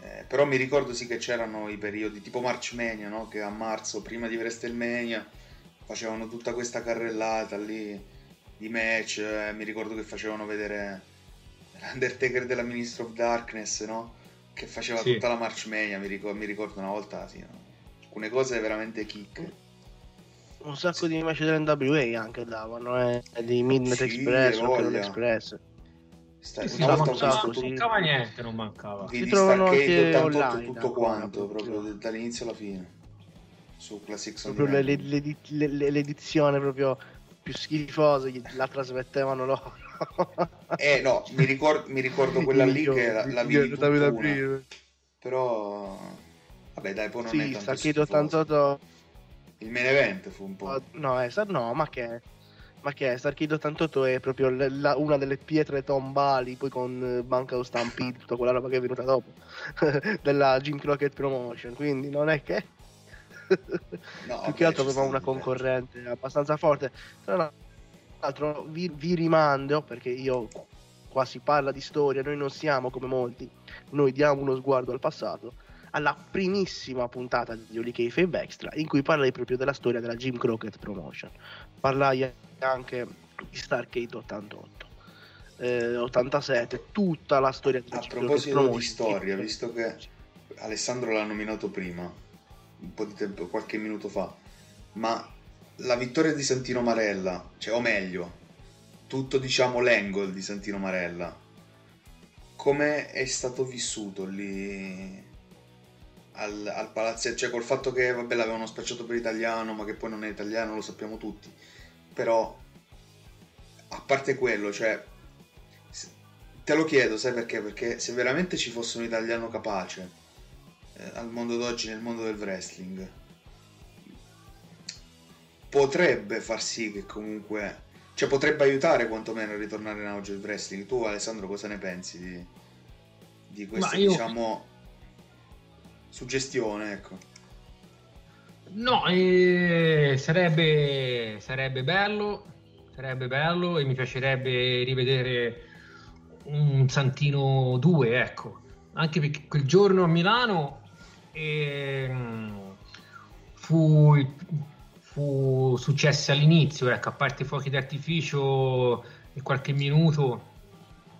Eh, però mi ricordo sì che c'erano i periodi tipo March Mania, no? che a marzo, prima di WrestleMania, facevano tutta questa carrellata lì di match. eh, mi ricordo che facevano vedere l'Undertaker della Minister of Darkness, no? che faceva Sì. tutta la March Mania. Mi ricordo, mi ricordo una volta, sì, no? alcune cose veramente kick. Un sacco di match dell'NWA anche davano, eh, di Midnight Sì, Express. Rock'n'Roll Express. Sta- Sì, sì, una non volta ho mancava, sì. niente, non mancava. vidi trovano Starcade anche 88 online tutto quanto, proprio. dall'inizio alla fine. Su Classics on Proprio l'edizione proprio più schifosa gli- la trasmettevano loro. Eh no, mi, ricor- mi ricordo quella lì che la, la vidi. WWE. Però vabbè dai, poi non è Sì, tanto Starcade schifoso. 88 Il main event fu un po'. Oh, No, eh, no, ma che ma che è? Starkid 88 è proprio la- una delle pietre tombali, poi con eh, Banca Stampede, tutta quella roba che è venuta dopo, della Jim Crockett Promotion, quindi non è che... No, Più che altro aveva una di concorrente abbastanza forte. Tra l'altro vi, vi rimando, perché io qua si parla di storia, noi non siamo come molti, noi diamo uno sguardo al passato, alla primissima puntata di Oli Kayfabe Extra, in cui parlai proprio della storia della Jim Crockett Promotion. Parlai anche di Starcade 88. eh, 87 tutta la storia della A Jim Crockett proposito di Promotion. storia, visto che Alessandro l'ha nominato prima, un po' di tempo, qualche minuto fa, ma la vittoria di Santino Marella, cioè o meglio, tutto diciamo l'angle di Santino Marella, come è stato vissuto lì al, al palazzetto, cioè col fatto che vabbè l'avevano spacciato per italiano, ma che poi non è italiano, lo sappiamo tutti, però a parte quello, cioè te lo chiedo, sai perché? Perché se veramente ci fosse un italiano capace eh, al mondo d'oggi, nel mondo del wrestling, potrebbe far sì che comunque, cioè potrebbe aiutare quantomeno a ritornare in auge il wrestling. Tu Alessandro cosa ne pensi di, di questa, io- diciamo, suggestione, ecco. No, eh, sarebbe, sarebbe bello, sarebbe bello e mi piacerebbe rivedere un Santino 2, ecco. Anche perché quel giorno a Milano ehm, fu, fu successo all'inizio, ecco, a parte i fuochi d'artificio e qualche minuto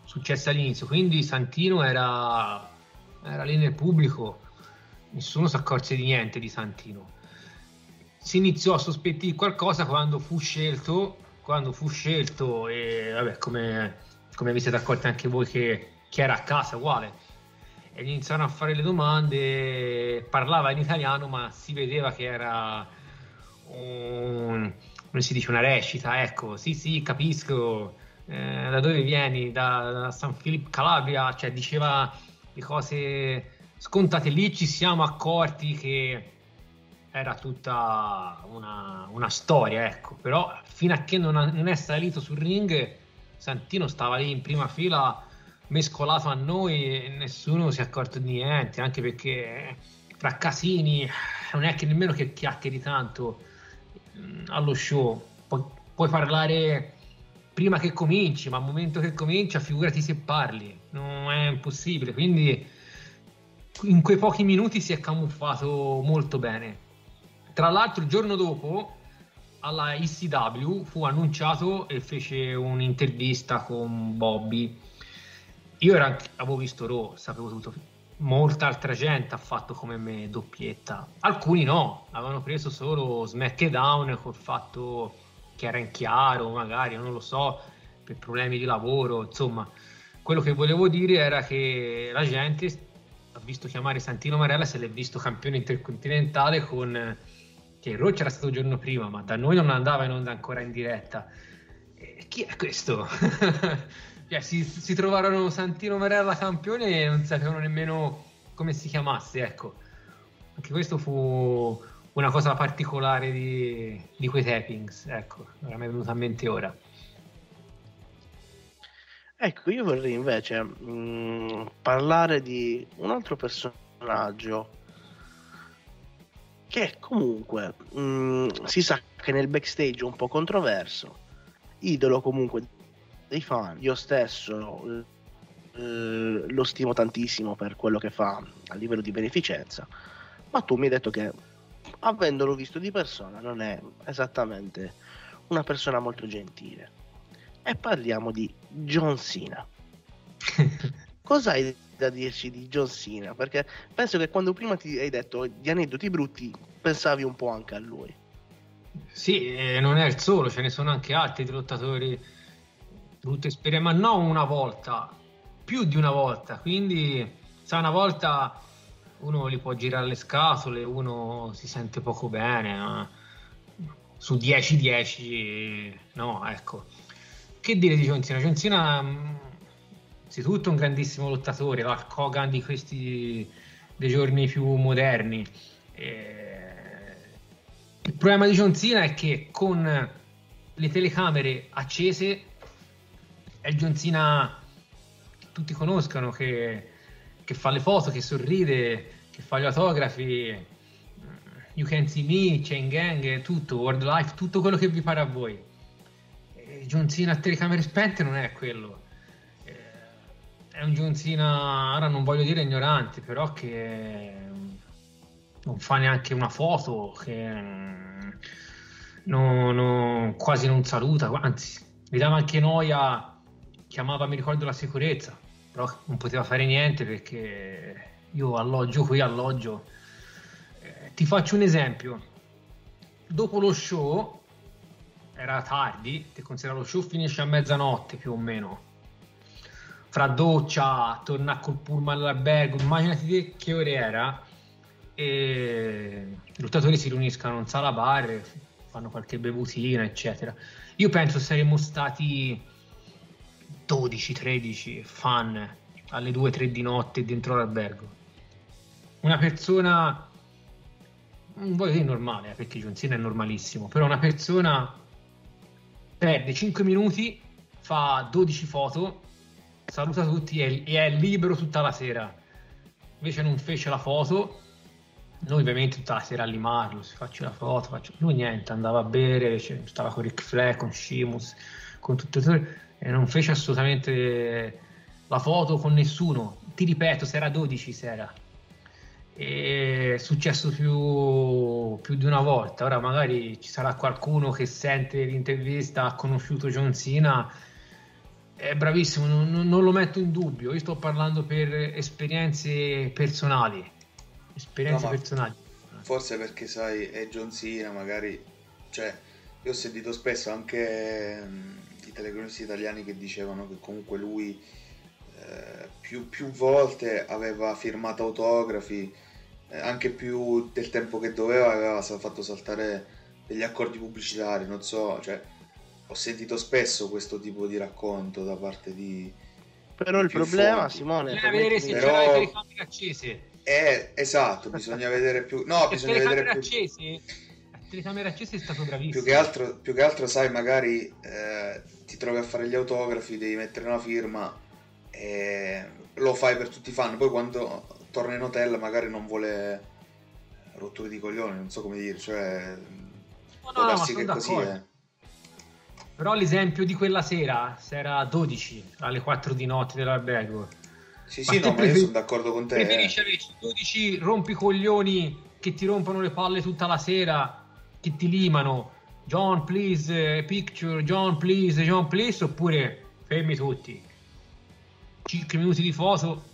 successo all'inizio, quindi Santino era, era lì nel pubblico, nessuno si accorse di niente di Santino si iniziò a sospettare qualcosa quando fu scelto, quando fu scelto e vabbè, come, come vi siete accorti anche voi che, che era a casa uguale. E gli iniziarono a fare le domande, parlava in italiano, ma si vedeva che era un, come si dice, una recita, ecco, sì sì, capisco, eh, da dove vieni? Da, da San Filippo Calabria, cioè diceva le cose scontate. Lì, ci siamo accorti che era tutta una, una storia, ecco, però fino a che non, non è salito sul ring, Santino stava lì in prima fila mescolato a noi e nessuno si è accorto di niente, anche perché fra casini non è che nemmeno che chiacchieri tanto mm, allo show, Pu- puoi parlare prima che cominci, ma al momento che comincia figurati se parli, non è impossibile, quindi in quei pochi minuti si è camuffato molto bene. Tra l'altro, il giorno dopo alla ECW fu annunciato e fece un'intervista con Bobby. Io ero anche- avevo visto Raw, sapevo tutto. Molta altra gente ha fatto come me doppietta. Alcuni no, avevano preso solo SmackDown col fatto che era in chiaro, magari, non lo so, per problemi di lavoro, insomma. Quello che volevo dire era che la gente ha visto chiamare Santino Marella se l'è visto campione intercontinentale con che il Raw c'era stato il giorno prima, ma da noi non andava in onda ancora in diretta. E chi è questo? Cioè, si, si trovarono Santino Marella campione e non sapevano nemmeno come si chiamasse, ecco. Anche questo fu una cosa particolare di, di quei tappings, ecco, non mi è venuta a mente ora. Ecco, io vorrei invece mh, parlare di un altro personaggio che comunque mh, si sa che nel backstage è un po' controverso, idolo comunque dei fan, io stesso eh, lo stimo tantissimo per quello che fa a livello di beneficenza, ma tu mi hai detto che avendolo visto di persona non è esattamente una persona molto gentile. E parliamo di John Cena. Cosa hai da dirci di John Cena? Perché penso che quando prima ti hai detto di aneddoti brutti, pensavi un po' anche a lui. Sì, eh, non è il solo, ce ne sono anche altri lottatori brutte esperienze, ma non una volta, più di una volta. Quindi, sa, una volta uno li può girare le scatole, uno si sente poco bene. No? Su 10-10, no, ecco. Che dire di? John Cena, innanzitutto, un grandissimo lottatore, la Kogan di questi dei giorni più moderni. E... Il problema di Cena è che con le telecamere accese è il John Cena che tutti conoscono, che, che fa le foto, che sorride, che fa gli autografi, You Can See Me, Chain Gang, tutto, World Life, tutto quello che vi pare a voi John Cena a telecamere spente non è quello. Eh, è un John Cena, ora non voglio dire ignorante, però che non fa neanche una foto, che no, no, quasi non saluta, anzi, mi dava anche noia, chiamava, mi ricordo, la sicurezza, però non poteva fare niente perché io alloggio qui, alloggio. Eh, ti faccio un esempio. Dopo lo show era tardi, ti considera lo show finisce a mezzanotte più o meno. Fra doccia, torna col pullman all'albergo, immaginati che ore era. E i lottatori si riuniscono in sala bar, fanno qualche bevutina, eccetera. Io penso saremmo stati 12-13 fan alle 2-3 di notte dentro l'albergo. Una persona, non voglio dire normale, eh, perché John Cena è normalissimo, però una persona perde 5 minuti, fa 12 foto, saluta tutti e, è libero tutta la sera. Invece non fece la foto, noi ovviamente tutta la sera a limarlo, si faccia la foto, faccio... lui niente, andava a bere, stava con Rick Flair, con Shimus, con tutte le e non fece assolutamente la foto con nessuno. Ti ripeto, se era 12 sera è successo più, più, di una volta. Ora magari ci sarà qualcuno che sente l'intervista, ha conosciuto John Cena, è bravissimo, non, non, lo metto in dubbio. Io sto parlando per esperienze personali. Esperienze no, personali. Forse perché sai, è John Cena, magari, cioè, io ho sentito spesso anche telecronisti italiani che dicevano che comunque lui eh, più, più, volte aveva firmato autografi, eh, anche più del tempo che doveva aveva fatto saltare degli accordi pubblicitari, non so, cioè, ho sentito spesso questo tipo di racconto da parte di... Però il problema, fonti. Simone... Bisogna vedere se però... c'erano le telecamere accese. Eh, esatto, bisogna vedere più... No, bisogna vedere più... accese? Telecamera accesa è stato bravissimo. Più che altro, più che altro sai, magari eh, ti trovi a fare gli autografi, devi mettere una firma e lo fai per tutti i fan. Poi quando torna in hotel magari non vuole rotture di coglioni, non so come dire, cioè no, no, no, che così è. Però l'esempio di quella sera, se era 12 alle 4 di notte dell'albergo. Sì, sì, no, ma io sono d'accordo con te. Preferisci averci 12 rompicoglioni che ti rompono le palle tutta la sera, che ti limano. John, please, uh, picture, John, please, John, please, oppure fermi tutti. 5 minuti di foto,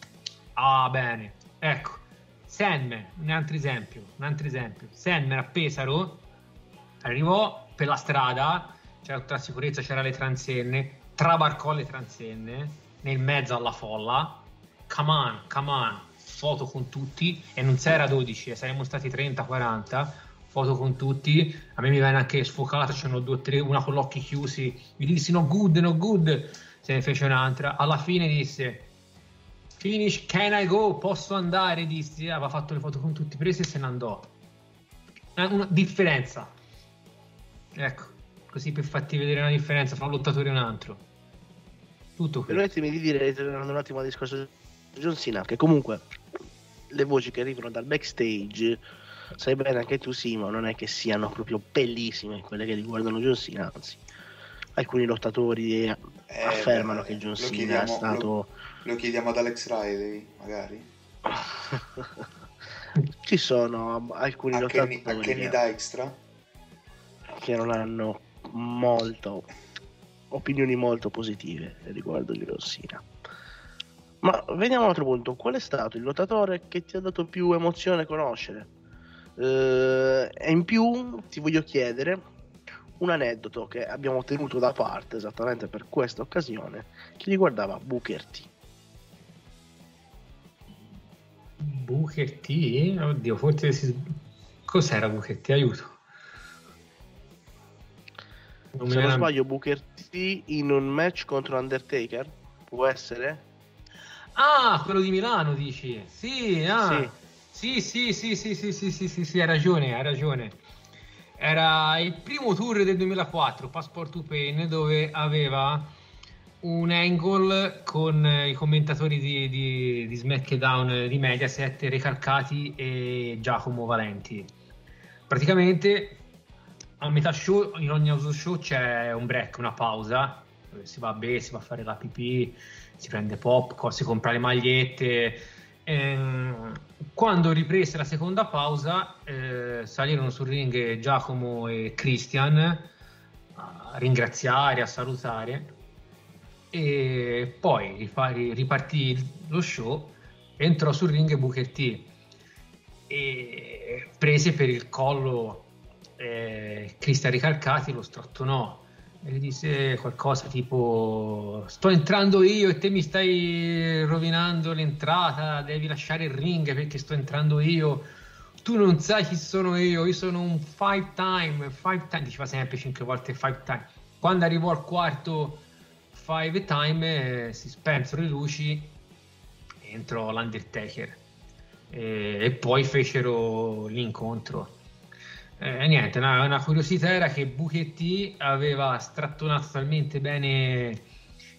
ah bene, ecco, Sandman, un altro esempio, un altro esempio, Sandman a Pesaro, arrivò per la strada, c'era tutta la sicurezza, c'era le transenne, trabarcò le transenne, nel mezzo alla folla, come on, come on, foto con tutti, e non c'era 12, eh, saremmo stati 30-40, foto con tutti, a me mi viene anche sfocato, c'erano due o tre, una con gli occhi chiusi, mi dissi no good, no good, se ne fece un'altra. Alla fine disse Finish, can I go? Posso andare? Disse, aveva fatto le foto con tutti presi e se ne andò. Una differenza. Ecco, così per farti vedere una differenza tra un lottatore e un altro. Tutto qui. Permettimi di dire, tornando un attimo al discorso di John Cena, che comunque le voci che arrivano dal backstage, sai bene anche tu Simo, non è che siano proprio bellissime quelle che riguardano John Cena, anzi alcuni lottatori eh, affermano beh, che John Cena è stato... Lo, lo, chiediamo ad Alex Riley, magari. Ci sono alcuni a lottatori... Kenny, a Kenny Dykstra? Che non hanno molto opinioni molto positive riguardo John Cena. Ma veniamo a un altro punto. Qual è stato il lottatore che ti ha dato più emozione conoscere? Uh, e in più ti voglio chiedere un aneddoto che abbiamo tenuto da parte esattamente per questa occasione che riguardava Booker T. Booker T? Oddio, forse si... cos'era Booker T? Aiuto. Non Se non era... sbaglio, Booker T in un match contro Undertaker può essere? Ah, quello di Milano dici? Sì, ah. sì, sì, sì, sì, sì, sì, sì, sì, sì, hai ragione, hai ragione. Era il primo tour del 2004, Passport to Pain, dove aveva un angle con i commentatori di, di, di SmackDown di Mediaset, Recalcati e Giacomo Valenti. Praticamente a metà show, in ogni house show c'è un break, una pausa, si va a bere, si va a fare la pipì, si prende popcorn, si compra le magliette. Ehm, quando riprese la seconda pausa, eh, salirono sul ring Giacomo e Christian a ringraziare, a salutare. E poi ripartì lo show entrò sul ring Booker T e prese per il collo eh, Cristian Ricalcati lo strattonò e gli disse qualcosa tipo sto entrando io e te mi stai rovinando l'entrata devi lasciare il ring perché sto entrando io. Tu non sai chi sono io io sono un five time five time diceva sempre cinque volte five time. Quando arrivò al quarto five time eh, si spensero le luci entrò l'Undertaker. E, e poi fecero l'incontro eh, niente, una, una, curiosità era che Buchetti aveva strattonato talmente bene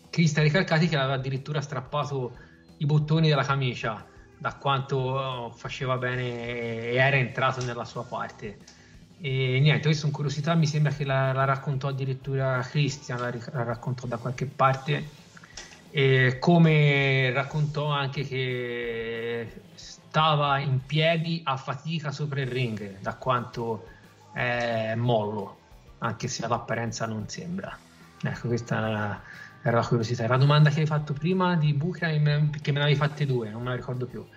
Cristian Ricalcati che aveva addirittura strappato i bottoni della camicia da quanto faceva bene e era entrato nella sua parte. E niente, questa è una curiosità, mi sembra che la, la raccontò addirittura Christian, la, la, raccontò da qualche parte, e come raccontò anche che stava in piedi a fatica sopra il ring, da quanto è mollo, anche se all'apparenza non sembra. Ecco, questa era, la curiosità. La domanda che hai fatto prima di Bucra, che me ne avevi fatte due, non me la ricordo più.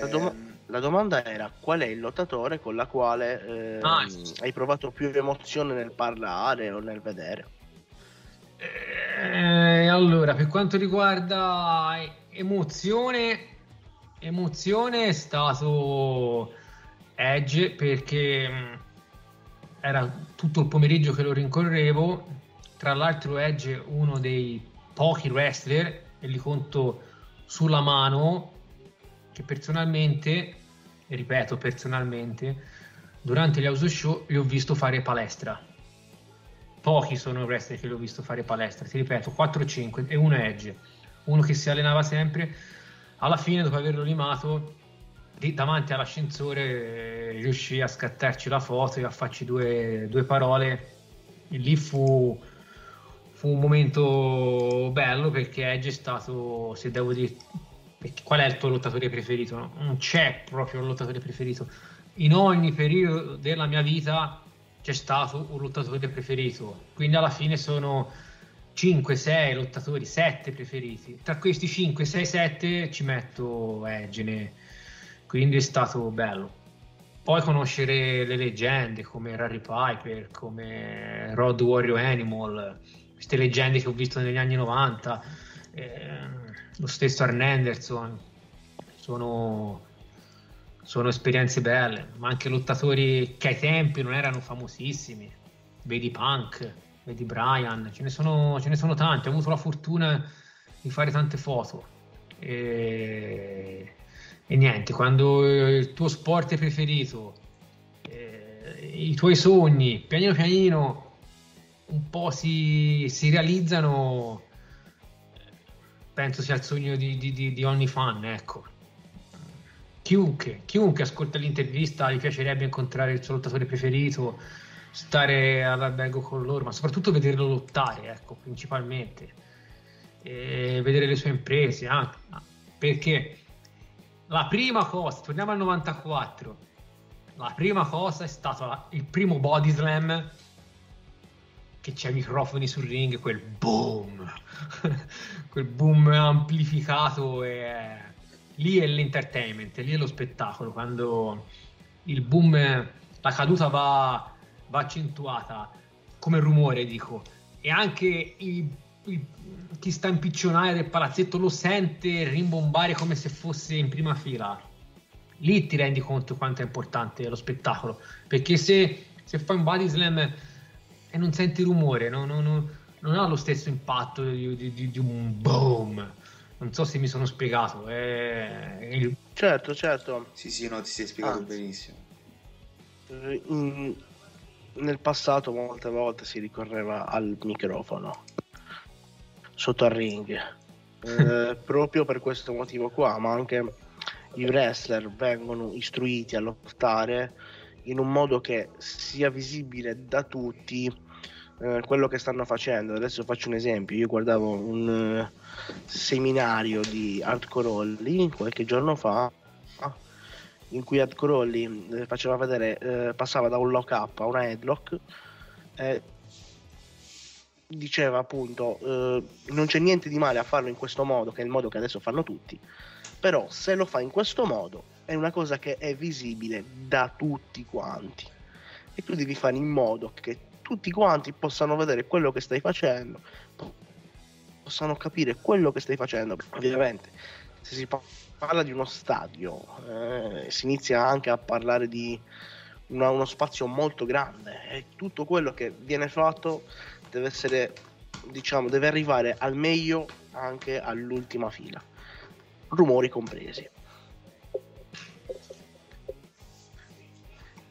La, dom- la, domanda era qual è il lottatore con la quale eh, ah, hai provato più emozione nel parlare o nel vedere? Eh, allora, per quanto riguarda emozione, emozione è stato Edge perché mm, era tutto il pomeriggio che lo rincorrevo. Tra l'altro, Edge è uno dei pochi wrestler, e li conto sulla mano, che personalmente, ripeto personalmente, durante gli house show li ho visto fare palestra pochi sono i wrestler che l'ho visto fare palestra, ti ripeto, 4-5 e uno Edge, uno che si allenava sempre, alla fine dopo averlo limato davanti all'ascensore eh, riuscì a scattarci la foto e a farci due, due parole e lì fu, fu, un momento bello perché Edge è stato, se devo dire, qual è il tuo lottatore preferito? Non c'è proprio un lottatore preferito. In ogni periodo della mia vita c'è stato un lottatore preferito, quindi alla fine sono 5, 6 lottatori, 7 preferiti. Tra questi 5, 6, 7 ci metto Egene, quindi è stato bello. Poi conoscere le leggende come Rary Piper, come Rod Warrior Animal, queste leggende che ho visto negli anni 90, eh, lo stesso Arn Anderson, sono sono esperienze belle, ma anche lottatori che ai tempi non erano famosissimi. vedi Punk, vedi Brian, ce ne sono, ce ne sono tanti, ho avuto la fortuna di fare tante foto. E, e niente, quando il tuo sport preferito, eh, i tuoi sogni, pianino pianino, un po' si, si realizzano, penso sia il sogno di, di, di ogni fan, ecco. Chiunque, chiunque ascolta l'intervista gli piacerebbe incontrare il suo lottatore preferito, stare all'albergo con loro, ma soprattutto vederlo lottare, ecco, principalmente. E vedere le sue imprese, anche, perché la prima cosa, torniamo al 94, la prima cosa è stato il primo body slam che c'è microfoni sul ring, quel boom, quel boom amplificato e lì è l'entertainment, lì è lo spettacolo, quando il boom, la caduta va, va accentuata come rumore, dico, e anche il, il, chi sta in piccionaia del palazzetto lo sente rimbombare come se fosse in prima fila. Lì ti rendi conto quanto è importante lo spettacolo, perché se, se fai un body slam e non senti rumore, no, no, no, non ha lo stesso impatto di, di, di, un boom. Non so se mi sono spiegato. È... Il... Certo, certo. Sì, sì, no, ti sei spiegato Anzi, benissimo. In, nel passato molte volte si ricorreva al microfono sotto al ring. eh, proprio per questo motivo qua, ma anche i wrestler vengono istruiti a lottare in un modo che sia visibile da tutti eh, quello che stanno facendo. Adesso faccio un esempio, io guardavo un uh, seminario di Hardcore Holly qualche giorno fa in cui Hardcore Holly eh, faceva vedere, eh, passava da un lock up a una headlock diceva appunto eh, non c'è niente di male a farlo in questo modo, che è il modo che adesso fanno tutti, però se lo fa in questo modo è una cosa che è visibile da tutti quanti e tu devi fare in modo che tutti quanti possano vedere quello che stai facendo, possano capire quello che stai facendo. Ovviamente, se si parla di uno stadio, eh, si inizia anche a parlare di una, uno spazio molto grande e tutto quello che viene fatto deve essere, diciamo, deve arrivare al meglio anche all'ultima fila, rumori compresi.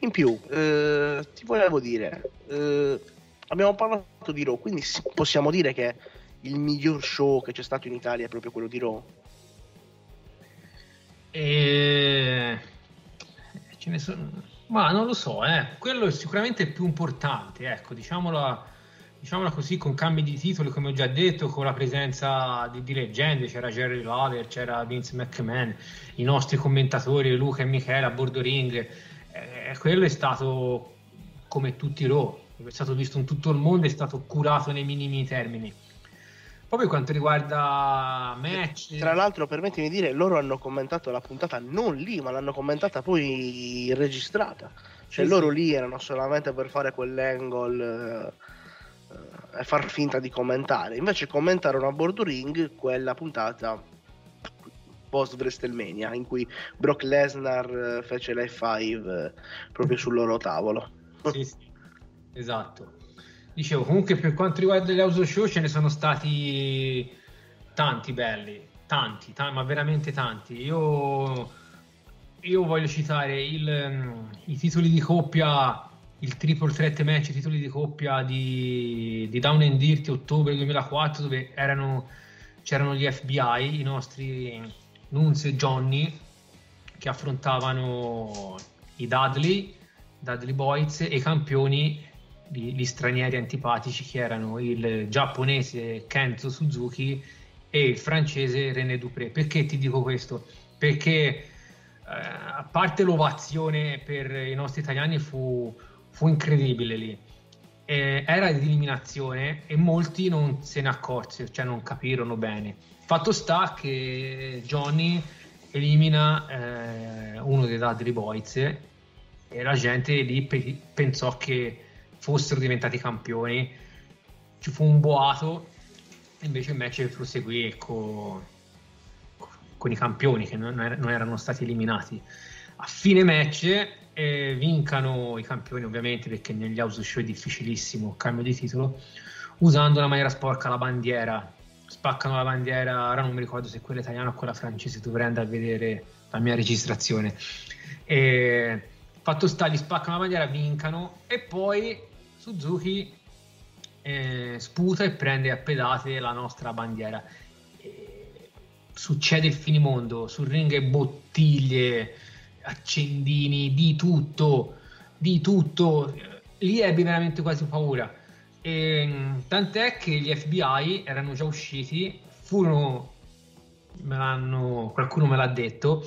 In più, eh, ti volevo dire, eh, abbiamo parlato di Raw, quindi possiamo dire che il miglior show che c'è stato in Italia è proprio quello di Raw? E... Ce ne sono... Ma non lo so, eh. quello è sicuramente più importante, ecco, diciamola, diciamola così, con cambi di titoli, come ho già detto, con la presenza di, di leggende, c'era Jerry Lawler, c'era Vince McMahon, i nostri commentatori Luca e Michele a bordo ring, eh, quello è stato come tutti Raw, è stato visto in tutto il mondo, è stato curato nei minimi termini. Poi per quanto riguarda match... Tra l'altro, permettimi di dire, loro hanno commentato la puntata non lì, ma l'hanno commentata poi registrata. Cioè sì, loro sì. lì erano solamente per fare quell'angle eh, e far finta di commentare. Invece commentarono a bordo ring quella puntata post WrestleMania in cui Brock Lesnar eh, fece l'F5 eh, proprio sul loro tavolo. Sì, sì, esatto. Dicevo, comunque per quanto riguarda gli house show ce ne sono stati tanti belli, tanti, t- ma veramente tanti. Io, io voglio citare il, um, i titoli di coppia, il triple threat match, i titoli di coppia di, di Down and Dirty ottobre 2004 dove erano, c'erano gli FBI, i nostri Nunz e Johnny che affrontavano i Dudley, Dudley Boys e i campioni, gli, gli stranieri antipatici che erano il giapponese Kenzo Suzuki e il francese René Dupré. Perché ti dico questo? Perché eh, a parte l'ovazione per i nostri italiani fu, fu incredibile lì. Eh, era di eliminazione e molti non se ne accorsero, cioè non capirono bene Fatto sta che Johnny elimina eh, uno dei Dudley Boys e la gente lì pe- pensò che fossero diventati campioni. Ci fu un boato e invece il match proseguì con, con i campioni che non, er- non erano stati eliminati. a fine match eh, vincano i campioni ovviamente perché negli house show è difficilissimo cambio di titolo usando la maniera sporca la bandiera spaccano la bandiera ora non mi ricordo se quella italiana o quella francese dovrei andare a vedere la mia registrazione e, fatto sta gli spaccano la bandiera vincano e poi Suzuki eh, sputa e prende a pedate la nostra bandiera e succede il finimondo sul ring bottiglie accendini, di tutto, di tutto. Lì ebbi veramente quasi paura. E, mm, tant'è che gli FBI erano già usciti, furono, me l'hanno, qualcuno me l'ha detto,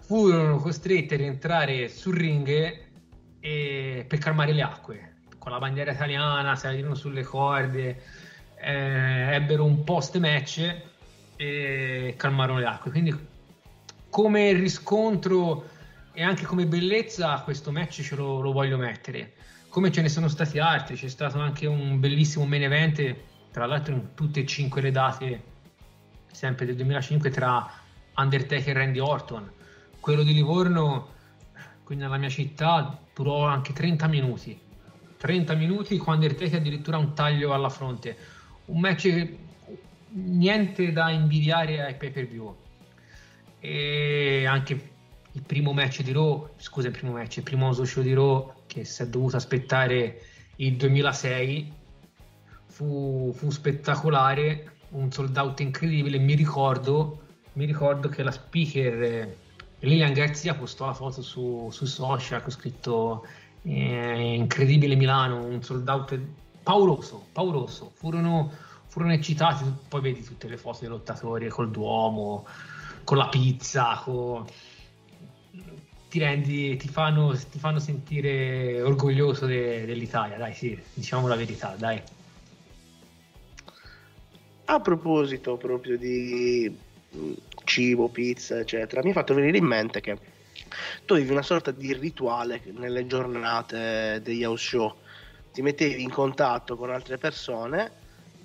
furono costretti a rientrare sul ring e, per calmare le acque. Con la bandiera italiana salirono sulle corde, eh, ebbero un post match e calmarono le acque. Quindi come riscontro e anche come bellezza questo match ce lo, lo, voglio mettere. Come ce ne sono stati altri, c'è stato anche un bellissimo main event, tra l'altro in tutte e cinque le date, sempre del 2005, tra Undertaker e Randy Orton. Quello di Livorno, qui nella mia città, durò anche 30 minuti. 30 minuti con Undertaker addirittura un taglio alla fronte. Un match che niente da invidiare ai pay per view. E anche il primo match di Raw, scusa il primo match, il primo show di Raw che si è dovuto aspettare il 2006 fu, fu spettacolare, un sold out incredibile, mi ricordo, mi ricordo che la speaker eh, Lilian Garzia postò la foto su, su social con scritto eh, incredibile Milano, un sold out pauroso, pauroso, furono, furono eccitati, poi vedi tutte le foto dei lottatori col Duomo, con la pizza, con ti rendi, ti fanno, ti fanno sentire orgoglioso de, dell'Italia, dai, sì, diciamo la verità, dai. A proposito proprio di mm, cibo, pizza, eccetera, mi ha fatto venire in mente che tu avevi una sorta di rituale nelle giornate degli house show, ti mettevi in contatto con altre persone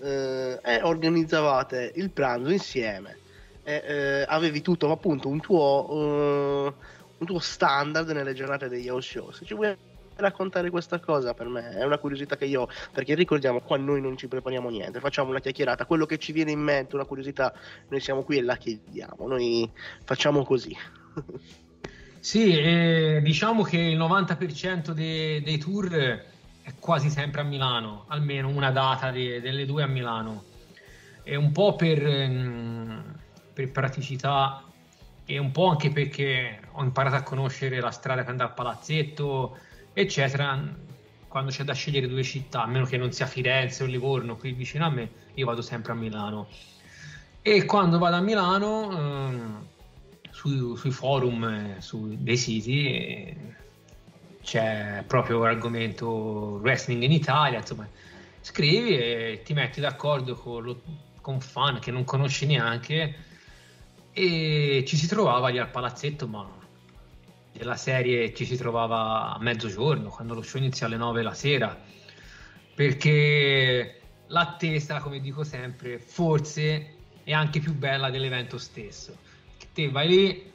eh, e organizzavate il pranzo insieme e eh, avevi tutto appunto un tuo eh, tuo standard nelle giornate degli house show. Se ci vuoi raccontare questa cosa per me è una curiosità che io ho perché ricordiamo qua noi non ci prepariamo niente facciamo una chiacchierata. Quello che ci viene in mente una curiosità noi siamo qui e la chiediamo. Noi facciamo così. Sì eh, diciamo che il 90% dei, dei tour è quasi sempre a Milano almeno una data de, delle due a Milano. E un po' per, mm, per praticità e un po' anche perché ho imparato a conoscere la strada che andava a Palazzetto, eccetera. Quando c'è da scegliere due città, a meno che non sia Firenze o Livorno qui vicino a me, io vado sempre a Milano. E quando vado a Milano, eh, su, sui forum, eh, su dei siti, eh, c'è proprio l'argomento wrestling in Italia, insomma, scrivi e ti metti d'accordo con, lo, con fan che non conosci neanche e ci si trovava lì al palazzetto, ma della serie ci si trovava a mezzogiorno, quando lo show inizia alle 9 la sera, perché l'attesa, come dico sempre, forse è anche più bella dell'evento stesso. Che te vai lì,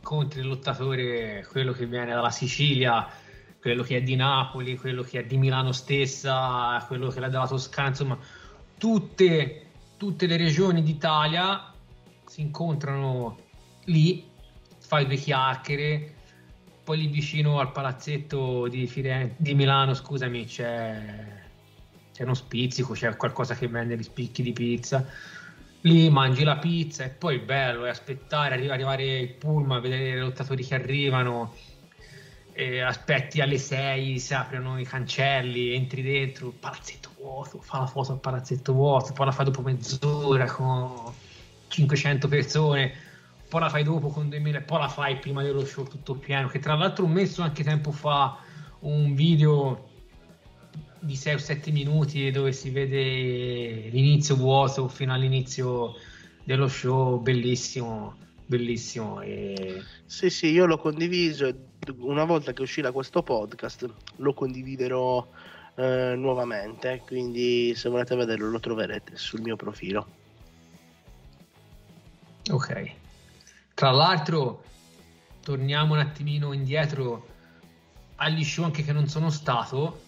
contri il lottatore, quello che viene dalla Sicilia, quello che è di Napoli, quello che è di Milano stessa, quello che è della Toscana, insomma, tutte, tutte le regioni d'Italia si incontrano lì, fai due chiacchiere, poi lì vicino al palazzetto di, Firenze, di Milano, scusami, c'è, c'è uno spizzico, c'è qualcosa che vende gli spicchi di pizza. Lì mangi la pizza e poi bello è aspettare, arriva, arrivare il pullman, vedere i lottatori che arrivano, aspetti alle 6, si aprono i cancelli, entri dentro, palazzetto vuoto, fa la foto al palazzetto vuoto, poi la fai dopo mezz'ora con 500 persone, poi la fai dopo con 2000, poi la fai prima dello show tutto pieno, che tra l'altro ho messo anche tempo fa un video di 6 o 7 minuti dove si vede l'inizio vuoto fino all'inizio dello show, bellissimo, bellissimo. E... Sì, sì, io l'ho condiviso una volta che uscirà questo podcast lo condividerò eh, nuovamente, quindi se volete vederlo lo troverete sul mio profilo. Ok. Tra l'altro, torniamo un attimino indietro agli show anche che non sono stato,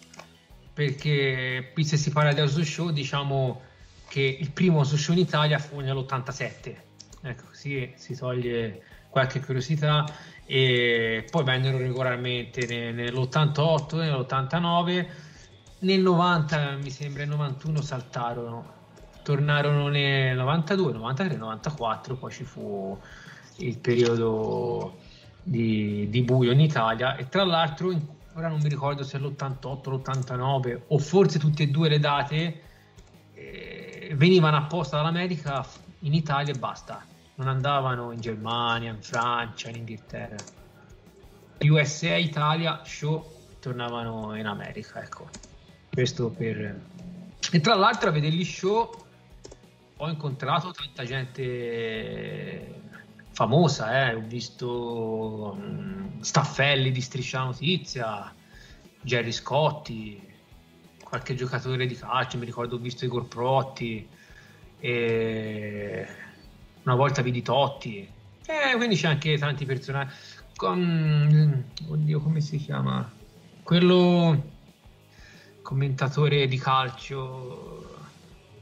perché qui se si parla di House Show diciamo che il primo House Show in Italia fu nell'87, ecco così si toglie qualche curiosità e poi vennero regolarmente nell'88, nell'89, nel 90 mi sembra nel 91 saltarono, tornarono nel 92, 93, 94, poi ci fu il periodo di, di buio in Italia e tra l'altro ora non mi ricordo se l'88, l'89 o forse tutte e due le date eh, venivano apposta dall'America in Italia e basta. Non andavano in Germania, in Francia, in Inghilterra. USA, Italia, show tornavano in America ecco. Questo per e tra l'altro a vedere gli show ho incontrato tanta gente famosa, eh. ho visto um, Staffelli di Striscia Notizia, Jerry Scotti, qualche giocatore di calcio, mi ricordo ho visto Igor Protti, e una volta vidi Totti, eh, quindi c'è anche tanti personaggi. Con, oddio, come si chiama? Quello commentatore di calcio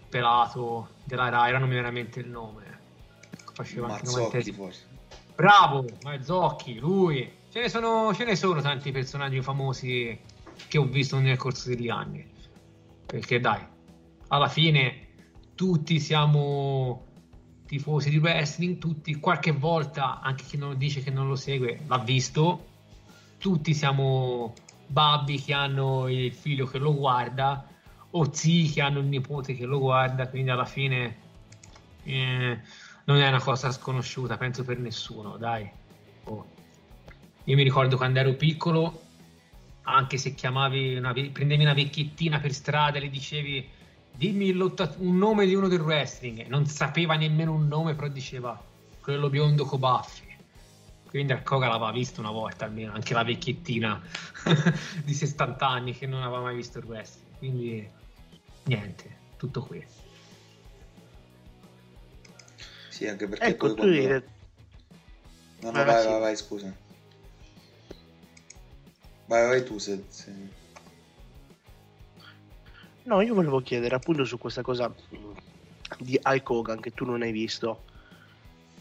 pelato della Rai, non mi viene veramente il nome faceva Mazzocchi forse. Bravo, Mazzocchi, lui. Ce ne, sono, ce ne sono tanti personaggi famosi che ho visto nel corso degli anni. Perché dai, alla fine tutti siamo tifosi di wrestling, tutti qualche volta, anche chi non dice che non lo segue, l'ha visto. Tutti siamo babbi che hanno il figlio che lo guarda o zii che hanno il nipote che lo guarda, quindi alla fine eh, non è una cosa sconosciuta, penso per nessuno, dai. Oh. Io mi ricordo quando ero piccolo, anche se chiamavi una, prendevi una vecchiettina per strada e le dicevi dimmi un nome di uno del wrestling, non sapeva nemmeno un nome, però diceva quello biondo con baffi. Quindi a Koga l'aveva visto una volta almeno, anche la vecchiettina di 60 anni che non aveva mai visto il wrestling. Quindi niente, tutto qui. Sì, anche perché ecco, tu quando... No, no, vai, vai, vai, vai, scusa. Vai, vai tu se, se... No, io volevo chiedere appunto su questa cosa di Hulk Hogan che tu non hai visto.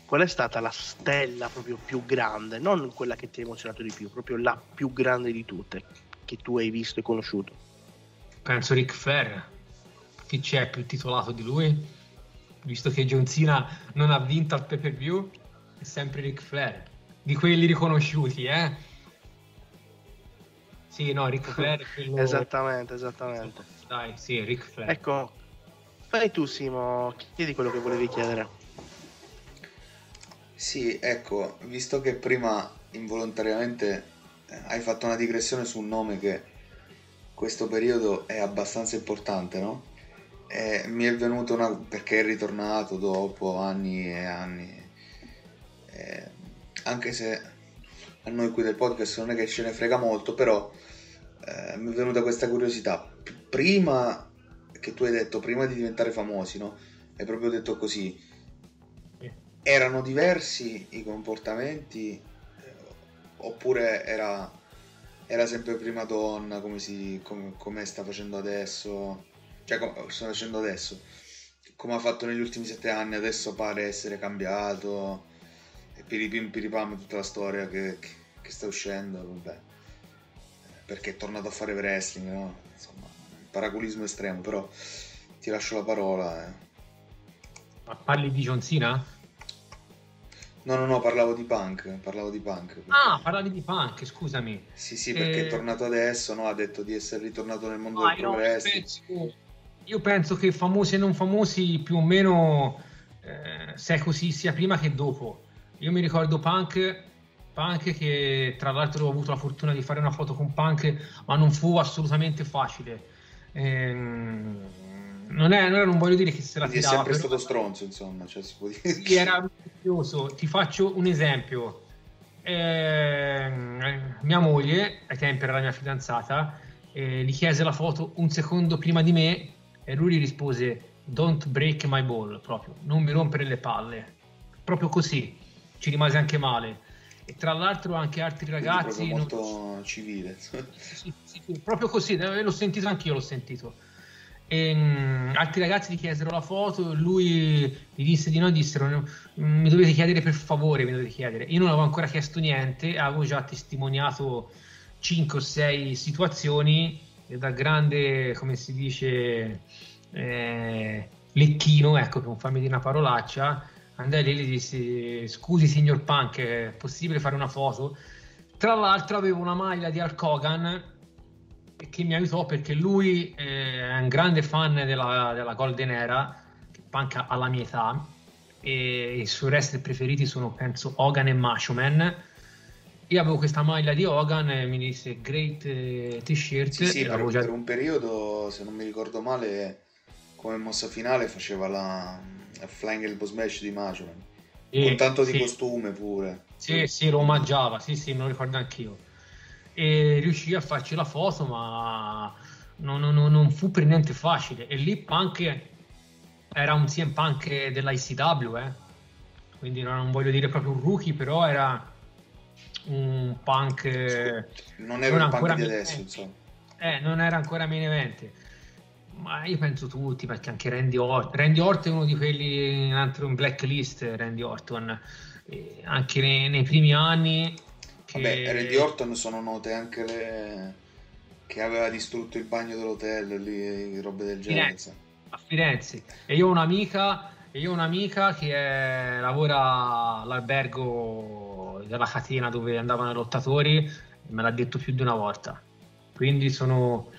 Qual è stata la stella proprio più grande? Non quella che ti ha emozionato di più, proprio la più grande di tutte che tu hai visto e conosciuto. Penso Ric Flair. Chi c'è più titolato di lui? visto che John Cena non ha vinto al pay per view, è sempre Ric Flair. Di quelli riconosciuti, eh? Sì, no, Ric Flair è quello... esattamente, esattamente. Dai, sì, Ric Flair. Ecco, fai tu Simo, chiedi quello che volevi chiedere. Sì, ecco, visto che prima involontariamente eh, hai fatto una digressione su un nome che questo periodo è abbastanza importante, no? eh, mi è venuto una... perché è ritornato dopo anni e anni. Eh, anche se a noi qui del podcast non è che ce ne frega molto, però eh, mi è venuta questa curiosità. Prima che tu hai detto, prima di diventare famosi, no? Hai proprio detto così. Erano diversi i comportamenti eh, oppure era, era sempre prima donna come, si, come, come sta facendo adesso? cioè come sto facendo adesso, come ha fatto negli ultimi sette anni, adesso pare essere cambiato, e piripim piripam tutta la storia che, che, che sta uscendo, vabbè, perché è tornato a fare wrestling, no? Insomma, paraculismo estremo, però ti lascio la parola. Eh. Parli di John Cena? No, no, no, parlavo di punk, parlavo di punk. Perché... Ah, parlavi di punk, scusami. Sì, sì, perché eh... è tornato adesso, no? Ha detto di essere ritornato nel mondo ah, del progresso. No, io penso che famosi e non famosi più o meno eh, se è così sia prima che dopo. Io mi ricordo Punk, Punk che tra l'altro ho avuto la fortuna di fare una foto con Punk, ma non fu assolutamente facile. Ehm, non, è, non, voglio dire che se la tirava. È sempre però... stato stronzo, insomma, cioè, si può dire. Sì, era curioso. Ti faccio un esempio. Eh, mia moglie, ai tempi era la mia fidanzata, eh, gli chiese la foto un secondo prima di me e lui gli rispose don't break my ball proprio non mi rompere le palle proprio così ci rimase anche male e tra l'altro anche altri ragazzi... molto non... civile. Sì, sì, sì, proprio così, eh, l'ho sentito anch'io, l'ho sentito. E, um, altri ragazzi gli chiesero la foto, lui gli disse di no, dissero mi dovete chiedere per favore, mi dovete chiedere. Io non avevo ancora chiesto niente, avevo già testimoniato 5 o 6 situazioni e da grande, come si dice, eh, lecchino, ecco, per non farmi dire una parolaccia, andai lì e gli dissi scusi signor Punk, è possibile fare una foto? Tra l'altro avevo una maglia di Hulk Hogan che mi aiutò perché lui è un grande fan della, della Golden Era, Punk ha la mia età, e i suoi wrestler preferiti sono penso Hogan e Macho Man. Io avevo questa maglia di Hogan e mi disse great eh, t-shirt. Sì, sì per, già... per un periodo, se non mi ricordo male, come mossa finale faceva la, la Flying Elbow Smash di Macho Man. E, con tanto sì. di costume pure. Sì, sì, lo omaggiava, sì, sì, me lo ricordo anch'io. E riuscì a farci la foto, ma non, non, non fu per niente facile. E lì Punk era un CM Punk dell'ICW, eh? quindi non voglio dire proprio un rookie, però era un punk... Non era non il punk di adesso, insomma. Eh, non era ancora main event. Ma io penso tutti, perché anche Randy Orton, Randy Orton è uno di quelli in altro in blacklist, Randy Orton, eh, anche nei, nei, primi anni. Che... Vabbè, Randy Orton sono note anche le... che aveva distrutto il bagno dell'hotel, lì, robe del genere a Firenze. E io ho un'amica, io ho un'amica che è, lavora all'albergo della catena dove andavano i lottatori me l'ha detto più di una volta. Quindi sono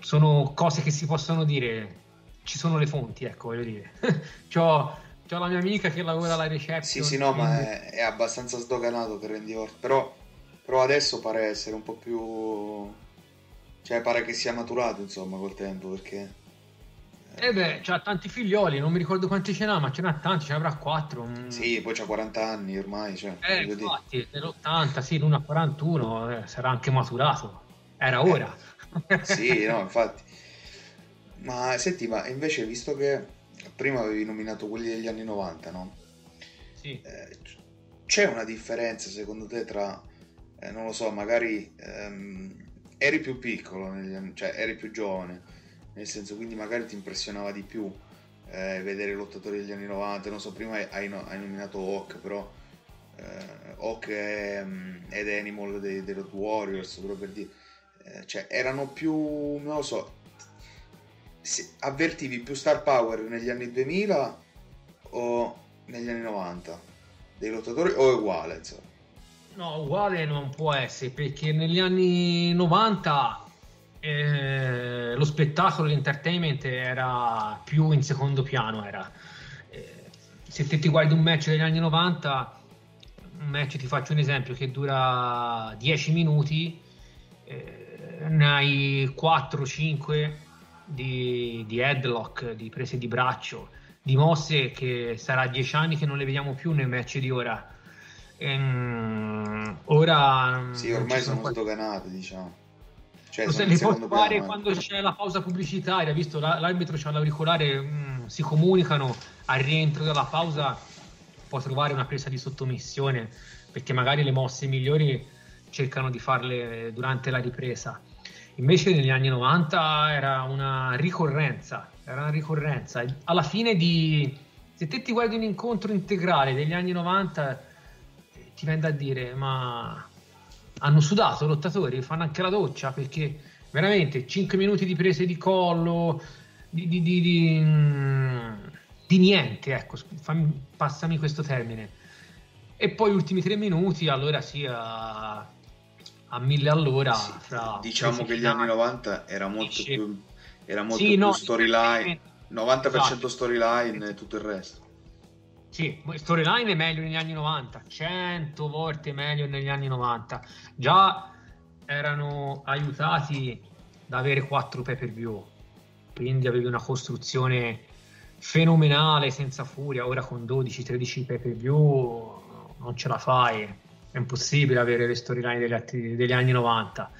sono cose che si possono dire. Ci sono le fonti ecco voglio dire. C'ho, c'ho la mia amica che lavora alla reception sì sì no quindi... ma è, è, abbastanza sdoganato per Randy Orton però, però adesso pare essere un po' più cioè, pare che sia maturato, insomma, col tempo, perché... Eh beh, c'ha tanti figlioli, non mi ricordo quanti ce n'ha, ma ce n'ha tanti, ce ne avrà 4. Mm. Sì, poi c'ha 40 anni ormai, cioè... Eh, infatti, nell'80, sì, l'uno a 41, eh, sarà anche maturato. Era eh, ora. Eh, sì, no, infatti. Ma senti, ma invece, visto che prima avevi nominato quelli degli anni 90, no? Sì. Eh, c'è una differenza, secondo te, tra, eh, non lo so, magari... Ehm, eri più piccolo, anni, cioè eri più giovane, nel senso quindi magari ti impressionava di più eh, vedere i lottatori degli anni 90, non so, prima hai, hai nominato Hawk, però eh, Hawk ed Animal dei, dei Road Warriors, proprio per dire, eh, cioè erano più, non lo so, avvertivi più star power negli anni 2000 o negli anni 90 dei lottatori o è uguale insomma No, uguale non può essere perché negli anni 90 eh, lo spettacolo, l'entertainment era più in secondo piano. Era. Eh, se ti guardi un match degli anni 90, un match ti faccio un esempio che dura 10 minuti, eh, ne hai 4-5 di, di headlock, di prese di braccio, di mosse che sarà 10 anni che non le vediamo più nel match di ora Ehm, ora sì, ormai sono, sono sdoganate, diciamo. Cioè, se li può fare quando c'è la pausa pubblicitaria, visto l'arbitro c'ha l'auricolare, mh, mm, si comunicano al rientro della pausa, può trovare una presa di sottomissione perché magari le mosse migliori cercano di farle durante la ripresa. Invece negli anni 90 era una ricorrenza, era una ricorrenza. Alla fine di se te ti guardi un incontro integrale degli anni 90 ti viene da dire ma hanno sudato i lottatori, fanno anche la doccia perché veramente 5 minuti di prese di collo, di, di, di, di, mm, niente, ecco, fammi, passami questo termine. E poi gli ultimi 3 minuti, allora sì, a, mille all'ora. Sì, fra diciamo che gli anni 90 era molto più, era molto sì, più no, storyline, 90% esatto. storyline e tutto il resto. Sì, storyline è meglio negli anni 90, 100 volte meglio negli anni 90. Già erano aiutati da avere 4 pay per view, quindi avevi una costruzione fenomenale senza furia. Ora con 12-13 pay per view non ce la fai, è impossibile avere le storyline degli, degli anni 90.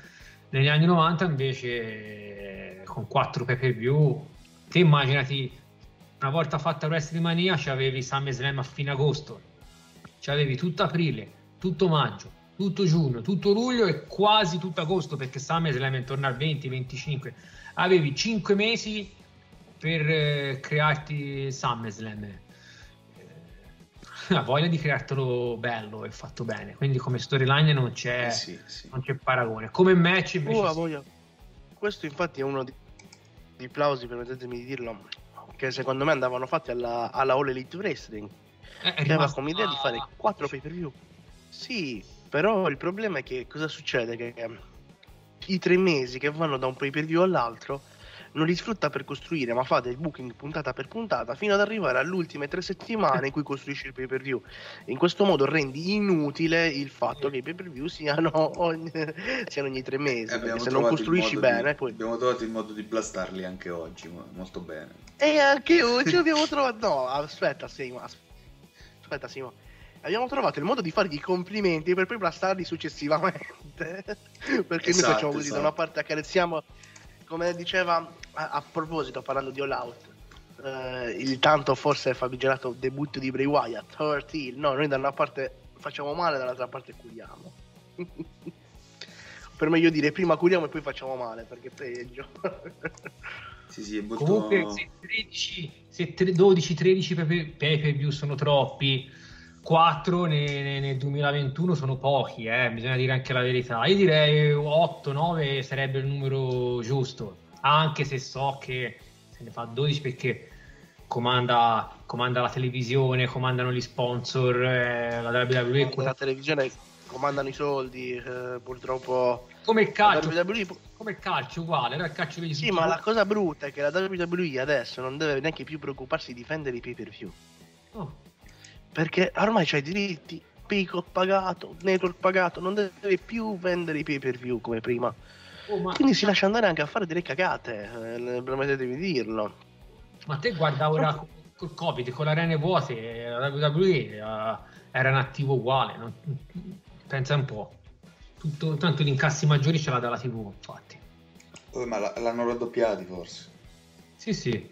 Negli anni 90 invece con 4 pay per view, te immaginati una volta fatta WrestleMania c'avevi SummerSlam a fine agosto, Cioè avevi tutto aprile, tutto maggio, tutto giugno, tutto luglio e quasi tutto agosto perché SummerSlam è intorno al 20-25. Avevi 5 mesi per eh, crearti SummerSlam. Eh, la voglia di creartelo bello e fatto bene, quindi come storyline non c'è, Eh sì, sì. non c'è paragone. Come match invece Oh, sì. voglia. Questo infatti è uno di, di plausi, permettetemi di dirlo, che secondo me andavano fatti alla, alla All Elite Wrestling, Eh, che aveva come idea di fare 4 pay per view. Sì, però il problema è che cosa succede? Che ehm, i tre mesi che vanno da un pay per view all'altro non li sfrutta per costruire, ma fa del booking puntata per puntata fino ad arrivare alle ultime tre settimane in cui costruisci il pay per view. In questo modo rendi inutile il fatto che i pay per view siano ogni, siano ogni tre mesi. E abbiamo se non costruisci modo di- bene, poi. Abbiamo trovato il modo di blastarli anche oggi, mo- molto bene. E anche oggi abbiamo trovato. No, aspetta, Simo. as- Aspetta, Simo. Abbiamo trovato il modo di fargli i complimenti per poi blastarli successivamente. Perché Esatto, noi facciamo così: esatto. da una parte accarezziamo, come diceva a, a proposito, parlando di All Out, eh, il tanto forse famigerato debutto di Bray Wyatt, Hurt Heel. No, noi da una parte facciamo male, dall'altra parte curiamo. per meglio dire, prima curiamo e poi facciamo male, perché è peggio. Sì, sì, è molto... Comunque, se, 13, se tre- 12-13 pay pay per view sono troppi, 4 ne- ne- nel 2021 sono pochi, eh, bisogna dire anche la verità. Io direi 8-9 sarebbe il numero giusto, anche se so che se ne fa 12 perché comanda, comanda la televisione, comandano gli sponsor, eh, la WWE. Con la televisione comandano i soldi, eh, purtroppo. Come il calcio, WWE come il calcio, uguale, era il calcio degli Sì, ma la cosa brutta è che la WWE adesso non deve neanche più preoccuparsi di difendere i pay per view. Oh, Perché ormai c'hai i diritti, Peacock pagato, Network pagato, non deve più vendere i pay per view come prima. oh, ma- Quindi si lascia andare anche a fare delle cagate, eh, permettetemi di dirlo. Ma te guarda ora co- col Covid, con le arene vuote, la WWE eh, era in attivo uguale. non- pensa un po'. Tutto, tanto gli incassi maggiori ce l'ha dalla TV, infatti. Oh, ma l'hanno raddoppiati forse. Sì, sì.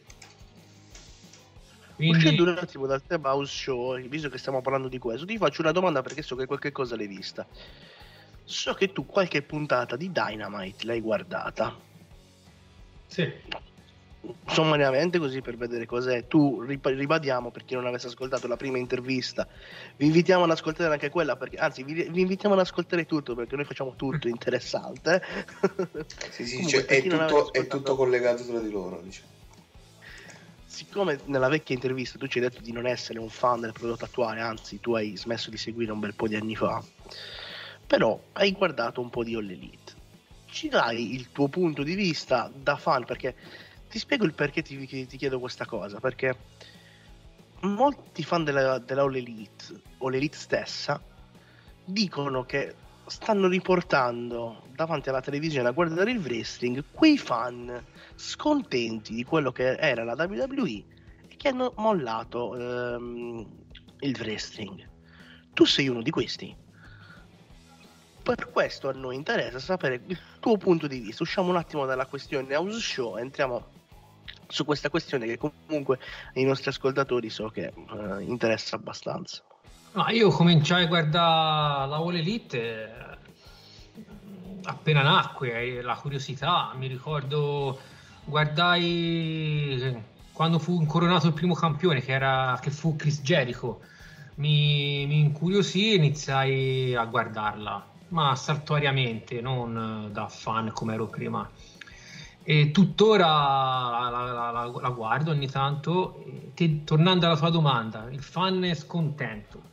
Uscendo Quindi, un attimo dal tema house show, visto che stiamo parlando di questo, ti faccio una domanda perché so che qualche cosa l'hai vista. So che tu qualche puntata di Dynamite l'hai guardata. sì. sommariamente così per vedere cos'è. Tu ribadiamo per chi non avesse ascoltato la prima intervista. Vi invitiamo ad ascoltare anche quella, perché anzi, vi, vi invitiamo ad ascoltare tutto perché noi facciamo tutto interessante. Sì, sì, Comunque, cioè, è, tutto, è tutto collegato tra di loro, diciamo. Siccome nella vecchia intervista tu ci hai detto di non essere un fan del prodotto attuale, anzi, tu hai smesso di seguire un bel po' di anni fa, però hai guardato un po' di All Elite. Ci dai il tuo punto di vista da fan perché ti spiego il perché ti, ti chiedo questa cosa. Perché molti fan della, della All Elite, o l'Elite stessa, dicono che stanno riportando davanti alla televisione a guardare il wrestling quei fan scontenti di quello che era la WWE e che hanno mollato ehm, il wrestling. Tu sei uno di questi. Per questo a noi interessa sapere il tuo punto di vista. Usciamo un attimo dalla questione house show entriamo su questa questione che comunque ai nostri ascoltatori so che eh, interessa abbastanza. No, io cominciai a guardare la All Elite eh, appena nacque, eh, la curiosità, mi ricordo guardai quando fu incoronato il primo campione che, era, che fu Chris Jericho, mi, mi incuriosì e iniziai a guardarla, ma saltuariamente, non da fan come ero prima. E tuttora la, la- la- la guardo ogni tanto. Te- tornando alla tua domanda, il fan è scontento.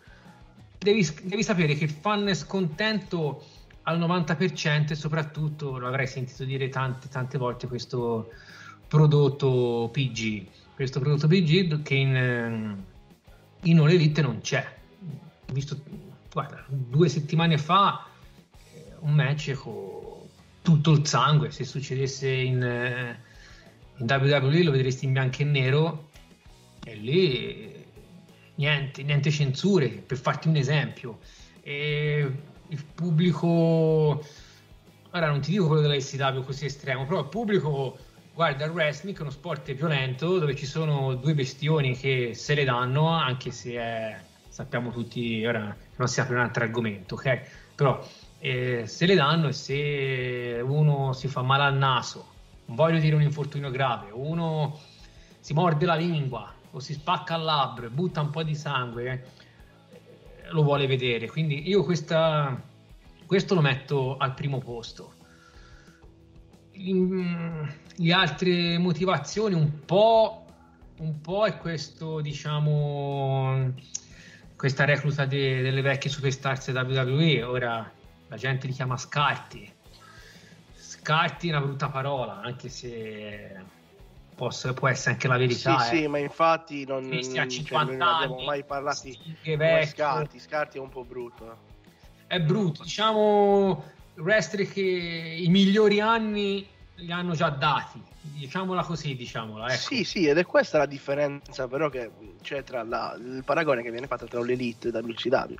Devi, devi sapere che il fan è scontento al 90% e soprattutto lo avrai sentito dire tante, tante volte questo prodotto PG. Questo prodotto PG che in, ehm, in All Elite non c'è. Visto, guarda, due settimane fa eh, un match con tutto il sangue. Se succedesse in, eh, in WWE lo vedresti in bianco e nero e lì niente, niente censure, per farti un esempio. E il pubblico, ora non ti dico quello della SW così estremo, però il pubblico guarda il wrestling, che è uno sport violento dove ci sono due bestioni che se le danno, anche se è sappiamo tutti, ora non si apre un altro argomento, ok? Però eh, se le danno e se uno si fa male al naso, non voglio dire un infortunio grave, uno si morde la lingua o si spacca il labbro butta un po' di sangue, eh, lo vuole vedere. Quindi io questa, questo lo metto al primo posto. Le altre motivazioni un po', un po' è questo, diciamo, questa recluta de, delle vecchie superstars WWE, ora la gente li chiama scarti. Scarti è una brutta parola, anche se posso, può essere anche la verità. Sì, eh. sì, ma infatti non, non, Questi a cioè, 50 non abbiamo mai come vecchio. scarti, scarti è un po' brutto. È brutto, diciamo wrestler che i migliori anni li hanno già dati, diciamola così, diciamola. Ecco. Sì, sì, ed è questa la differenza però che c'è tra la- il paragone che viene fatto tra l'Elite e WCW.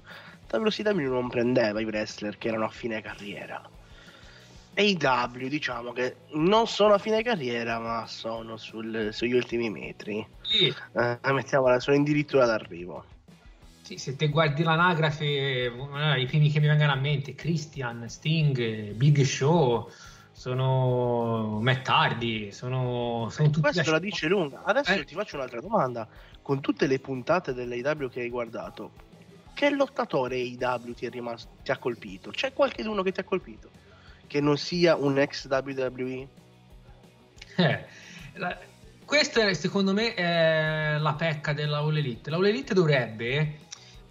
WCW non prendeva i wrestler che erano a fine carriera. E i W diciamo che non sono a fine carriera ma sono sul- sugli ultimi metri. Sì, Eh, mettiamola, sono addirittura d'arrivo. sì, se te guardi l'anagrafe, eh, i primi che mi vengono a mente, Christian, Sting, Big Show, sono Matt Hardy, sono, sono tutti Questo da- la dice lunga. Adesso Eh. ti faccio un'altra domanda. Con tutte le puntate dell'AW che hai guardato, che lottatore AW ti, è rimasto, ti ha colpito? C'è qualcuno che ti ha colpito? Che non sia un ex WWE? Eh, la- questa è, secondo me è la pecca della All Elite. La All Elite dovrebbe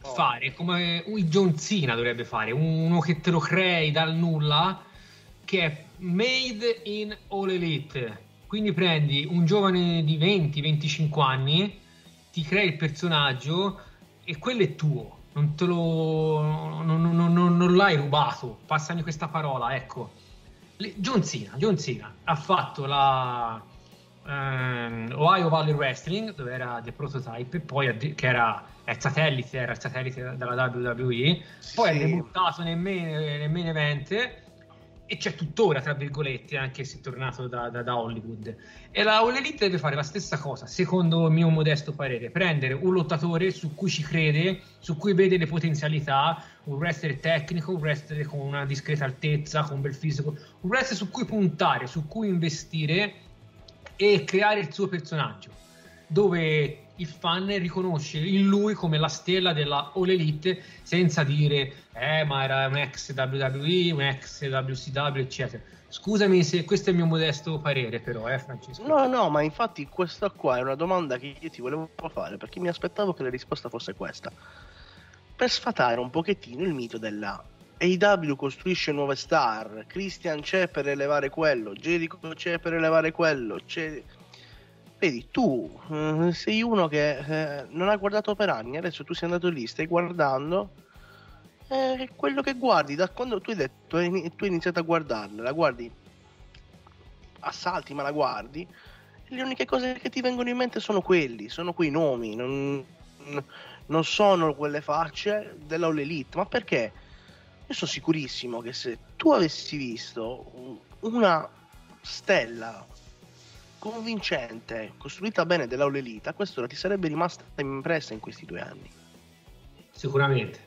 Oh. fare come un John Cena dovrebbe fare, uno che te lo crei dal nulla, che è made in All Elite. Quindi prendi un giovane di 20-25 anni, ti crei il personaggio e quello è tuo. Non te lo non, non- non- non l'hai rubato. Passami questa parola, ecco. Le- John Cena, John Cena ha fatto la ehm, Ohio Valley Wrestling dove era The Prototype poi che era è satellite era il satellite della WWE poi Sì. è debuttato nel main, nel main event e c'è tuttora tra virgolette anche se è tornato da, da- da Hollywood. E la All Elite deve fare la stessa cosa secondo il mio modesto parere. Prendere un lottatore su cui ci crede su cui vede le potenzialità un wrestler tecnico un wrestler con una discreta altezza con un bel fisico un wrestler su cui puntare su cui investire e creare il suo personaggio dove il fan riconosce in lui come la stella della All Elite senza dire eh ma era un ex WWE, un ex WCW eccetera scusami se questo è il mio modesto parere però eh Francesco No, no, ma infatti questa qua è una domanda che io ti volevo fare perché mi aspettavo che la risposta fosse questa. Per sfatare un pochettino il mito della AW costruisce nuove star, Christian c'è per elevare quello, Jericho c'è per elevare quello, c'è... Vedi, tu eh, sei uno che eh, non ha guardato per anni, adesso tu sei andato lì, stai guardando eh, quello che guardi, da quando tu hai detto, tu hai iniziato a guardarla, la guardi a salti, ma la guardi, le uniche cose che ti vengono in mente sono quelli, sono quei nomi, non, non sono quelle facce della All Elite, ma perché? Io sono sicurissimo che se tu avessi visto una stella convincente, costruita bene della All Elite, a quest'ora ti sarebbe rimasta impressa in questi due anni. sicuramente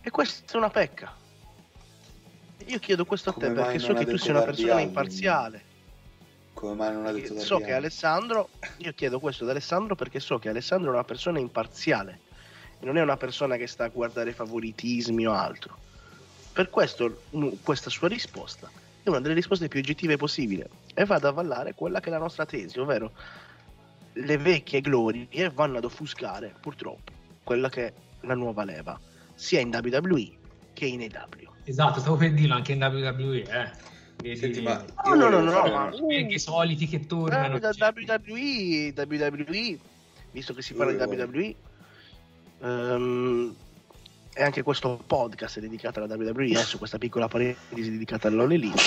E questa è una pecca. Io chiedo questo a te Come perché so che tu sei una persona imparziale. Come mai non ha detto so Darby che? Alessandro, io chiedo questo ad Alessandro perché so che Alessandro è una persona imparziale e non è una persona che sta a guardare favoritismi o altro. Per questo mm, questa sua risposta è una delle risposte più oggettive possibili e va ad avvallare quella che è la nostra tesi, ovvero le vecchie glorie vanno ad offuscare purtroppo quella che è la nuova leva, sia in WWE che in AW. esatto stavo per dirlo anche in WWE eh. Senti, ma No, no, no, no, ma- i soliti che tornano Eh, da cioè. WWE, WWE, visto che si parla di. WWE, ehm, e anche questo podcast è dedicato alla WWE, eh, su questa piccola parentesi dedicata all'All Elite.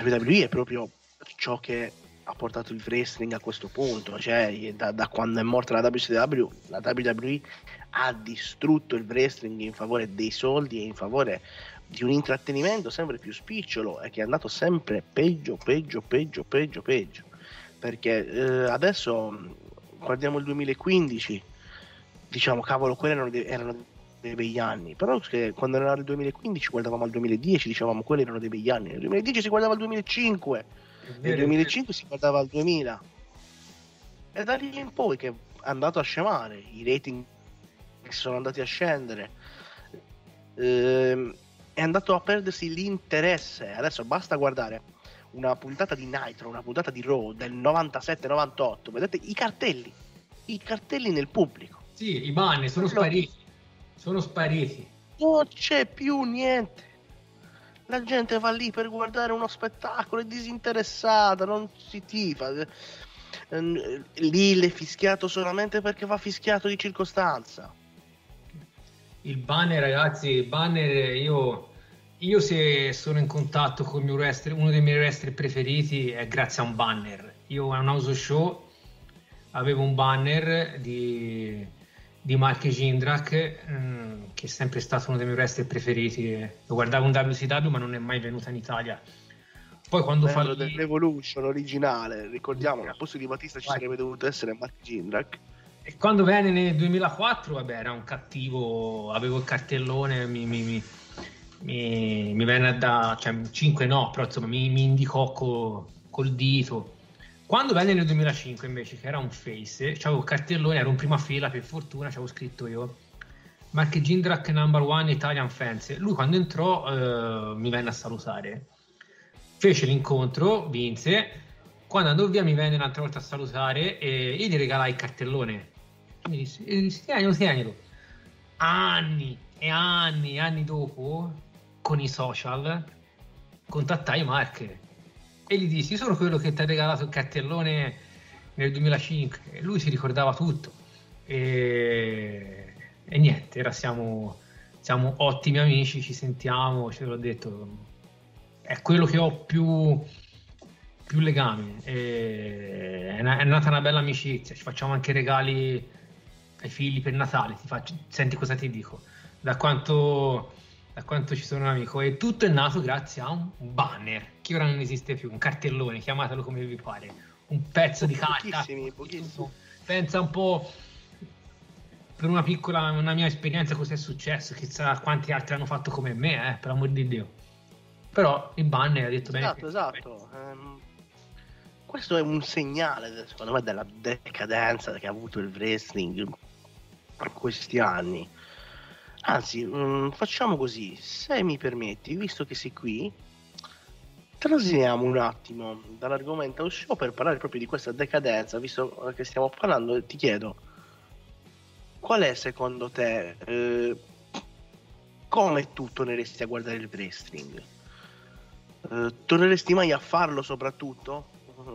WWE è proprio ciò che ha portato il wrestling a questo punto, cioè da, da quando è morta la WCW, la WWE ha distrutto il wrestling in favore dei soldi e in favore di un intrattenimento sempre più spicciolo e che è andato sempre peggio, peggio, peggio, peggio, peggio. Perché eh, adesso mh, guardiamo il 2015 diciamo, cavolo, quelli erano, erano dei begli anni. Però quando era il 2015 guardavamo al 2010, dicevamo quelli erano dei begli anni. Nel 2010 si guardava al 2005, nel 2005 si guardava al 2000. E da lì in poi che è andato a scemare, i rating sono andati a scendere. Ehm, è andato a perdersi l'interesse. Adesso basta guardare una puntata di Nitro, una puntata di Raw del 97-98. Vedete i cartelli, i cartelli nel pubblico. Sì, i banner sono spariti. Sono spariti. Non c'è più niente. La gente va lì per guardare uno spettacolo, è disinteressata, non si tifa. Ehm, lì l'è fischiato solamente perché va fischiato di circostanza. Il banner, ragazzi, il banner io, io se sono in contatto con wrestler, uno dei miei wrestler preferiti è grazie a un banner. Io a un house show avevo un banner di, di Mark Jindrak mh, mm, che è sempre stato uno dei miei wrestler preferiti. Lo guardavo in WCW ma non è mai venuto in Italia. Poi quando fa dell'Evolution originale, ricordiamo che al posto di Battista ci sarebbe dovuto essere Mark Jindrak e quando venne nel 2004, vabbè, era un cattivo, avevo il cartellone, mi, mi, mi, mi, mi venne da, cioè 5 no, però insomma mi, mi indicò co, col dito. Quando venne nel 2005 invece, che era un face, avevo il cartellone, ero in prima fila, per fortuna, c'avevo scritto io, Mark Gindrak number one Italian fans. Lui quando entrò eh, mi venne a salutare, fece l'incontro, vinse, quando andò via mi venne un'altra volta a salutare e io gli regalai il cartellone mi disse, tienilo, tienilo. Anni e anni e anni dopo, con i social, contattai Mark e gli dissi, sono quello che ti ha regalato il cartellone nel 2005. E lui si ricordava tutto. E, e niente, ora siamo, siamo ottimi amici, ci sentiamo, ce l'ho detto. È quello che ho più più legami. è, nata una bella amicizia, ci facciamo anche regali ai figli per Natale, ti faccio, senti cosa ti dico, da quanto, da quanto ci sono un amico e tutto è nato grazie a un banner che ora non esiste più, un cartellone, chiamatelo come vi pare, un pezzo di carta. Pochissimi, pochissimi. Pensa un po' per una piccola, una mia esperienza cosa è successo, chissà quanti altri hanno fatto come me, eh, per amor di Dio. Però il banner ha detto esatto, bene. Esatto, esatto. Um, questo è un segnale, secondo me, della decadenza che ha avuto il wrestling questi anni. Anzi, mh, mm, facciamo così, se mi permetti, visto che sei qui, trasiniamo un attimo dall'argomento show per parlare proprio di questa decadenza, visto che stiamo parlando, ti chiedo, qual è secondo te, eh, come tu torneresti a guardare il wrestling? Eh, torneresti mai a farlo soprattutto?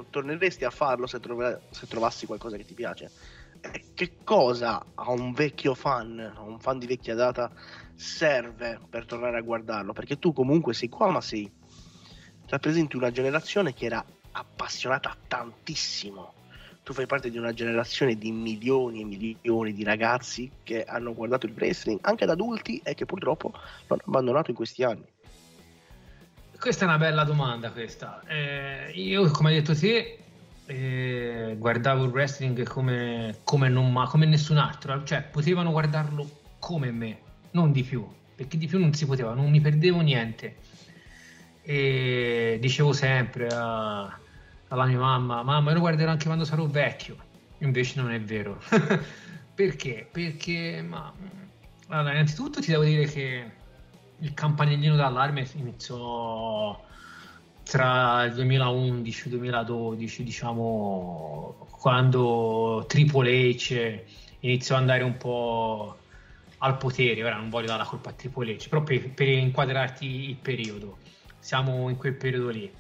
Torneresti a farlo se, trov- se trovassi qualcosa che ti piace? Che cosa a un vecchio fan, a un fan di vecchia data, serve per tornare a guardarlo? Perché tu comunque sei qua, ma sei rappresenti una generazione che era appassionata tantissimo. Tu fai parte di una generazione di milioni e milioni di ragazzi che hanno guardato il wrestling, anche da adulti, e che purtroppo lo hanno abbandonato in questi anni. Questa è una bella domanda questa. Eh, io, come hai detto te, eh, guardavo il wrestling come, come, non, come nessun altro, cioè potevano guardarlo come me, non di più, perché di più non si poteva, non mi perdevo niente. E dicevo sempre a, alla mia mamma, mamma, io lo guarderò anche quando sarò vecchio, invece non è vero. perché? Perché, ma, allora, innanzitutto ti devo dire che il campanellino d'allarme iniziò tra il 2011 e il 2012, diciamo, quando Triple H iniziò ad andare un po' al potere, ora non voglio dare la colpa a Triple H, però per, per inquadrarti il periodo, siamo in quel periodo lì.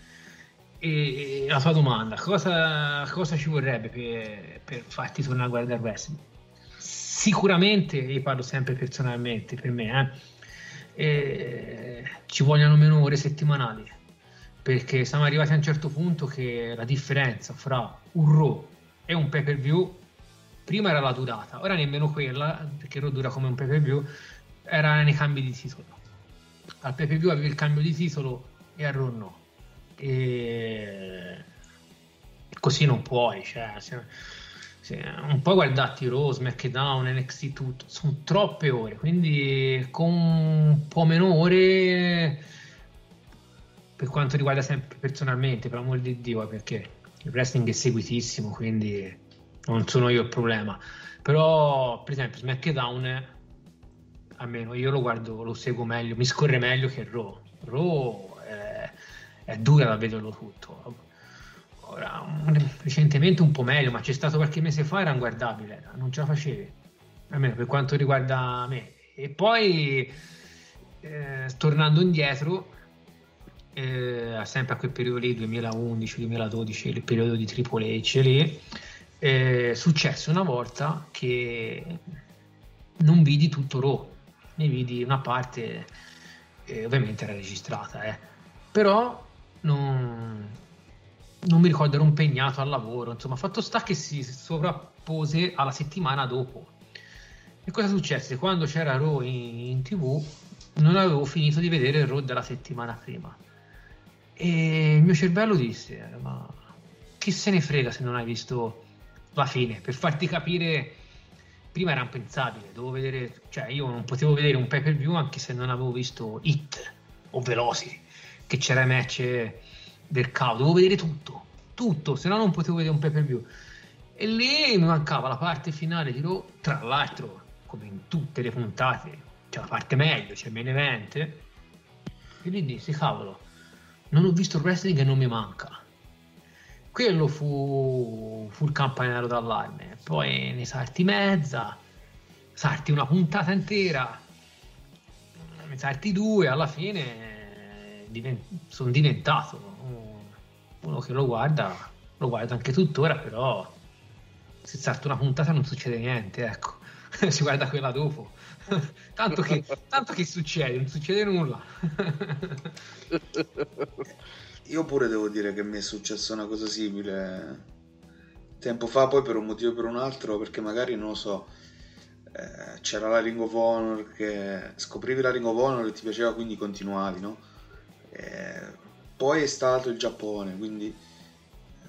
E, la tua domanda, cosa, cosa ci vorrebbe per, per, farti tornare a guardare wrestling? Sicuramente, io parlo sempre personalmente per me, eh, ci vogliono meno ore settimanali perché siamo arrivati a un certo punto che la differenza fra un Raw e un pay per view prima era la durata, ora nemmeno quella, perché Raw dura come un pay per view, era nei cambi di titolo. Al pay per view avevi il cambio di titolo e al Raw no. E così non puoi, cioè, Sì, un po' guardati Raw, SmackDown, NXT, tutto, sono troppe ore, quindi con un po' meno ore per quanto riguarda sempre personalmente, per amor di Dio, perché il wrestling è seguitissimo, quindi non sono io il problema. Però, per esempio, SmackDown, almeno io lo guardo, lo seguo meglio, mi scorre meglio che Raw. Raw è, è dura da vederlo tutto Ora, recentemente un po' meglio, ma c'è stato qualche mese fa, era inguardabile, non ce la facevi, almeno per quanto riguarda me. E poi, eh, tornando indietro, eh, sempre a quel periodo lì, 2011-2012, il periodo di Triple H lì, eh, successe una volta che non vidi tutto Raw, ne vidi una parte, eh, ovviamente era registrata, eh. però non non mi ricordo, ero impegnato al lavoro, insomma, fatto sta che si sovrappose alla settimana dopo. E cosa successe? Quando c'era Raw in, in tv, non avevo finito di vedere il Raw della settimana prima. E il mio cervello disse, ma chi se ne frega se non hai visto la fine? Per farti capire, prima era impensabile, dovevo vedere, cioè io non potevo vedere un pay per view anche se non avevo visto Hit o Velocity, che c'era match del cavolo, dovevo vedere tutto, tutto, se no non potevo vedere un pay per view. E lì mi mancava la parte finale di Raw, tra l'altro, come in tutte le puntate, c'è la parte meglio, c'è il main event. E lì dissi, cavolo, non ho visto il wrestling e non mi manca. Quello fu, fu il campanello d'allarme. Poi ne salti mezza, salti una puntata intera, ne salti due, alla fine divent- sono diventato uno che lo guarda, lo guarda anche tuttora, però se salta una puntata non succede niente, ecco, si guarda quella dopo. tanto, che, tanto che succede, non succede nulla. Io pure devo dire che mi è successa una cosa simile tempo fa, poi per un motivo o per un altro, perché magari non lo so. Eh, c'era la Ring of Honor che scoprivi la Ring of Honor e ti piaceva quindi continuavi no? Eh, poi è stato il Giappone, quindi,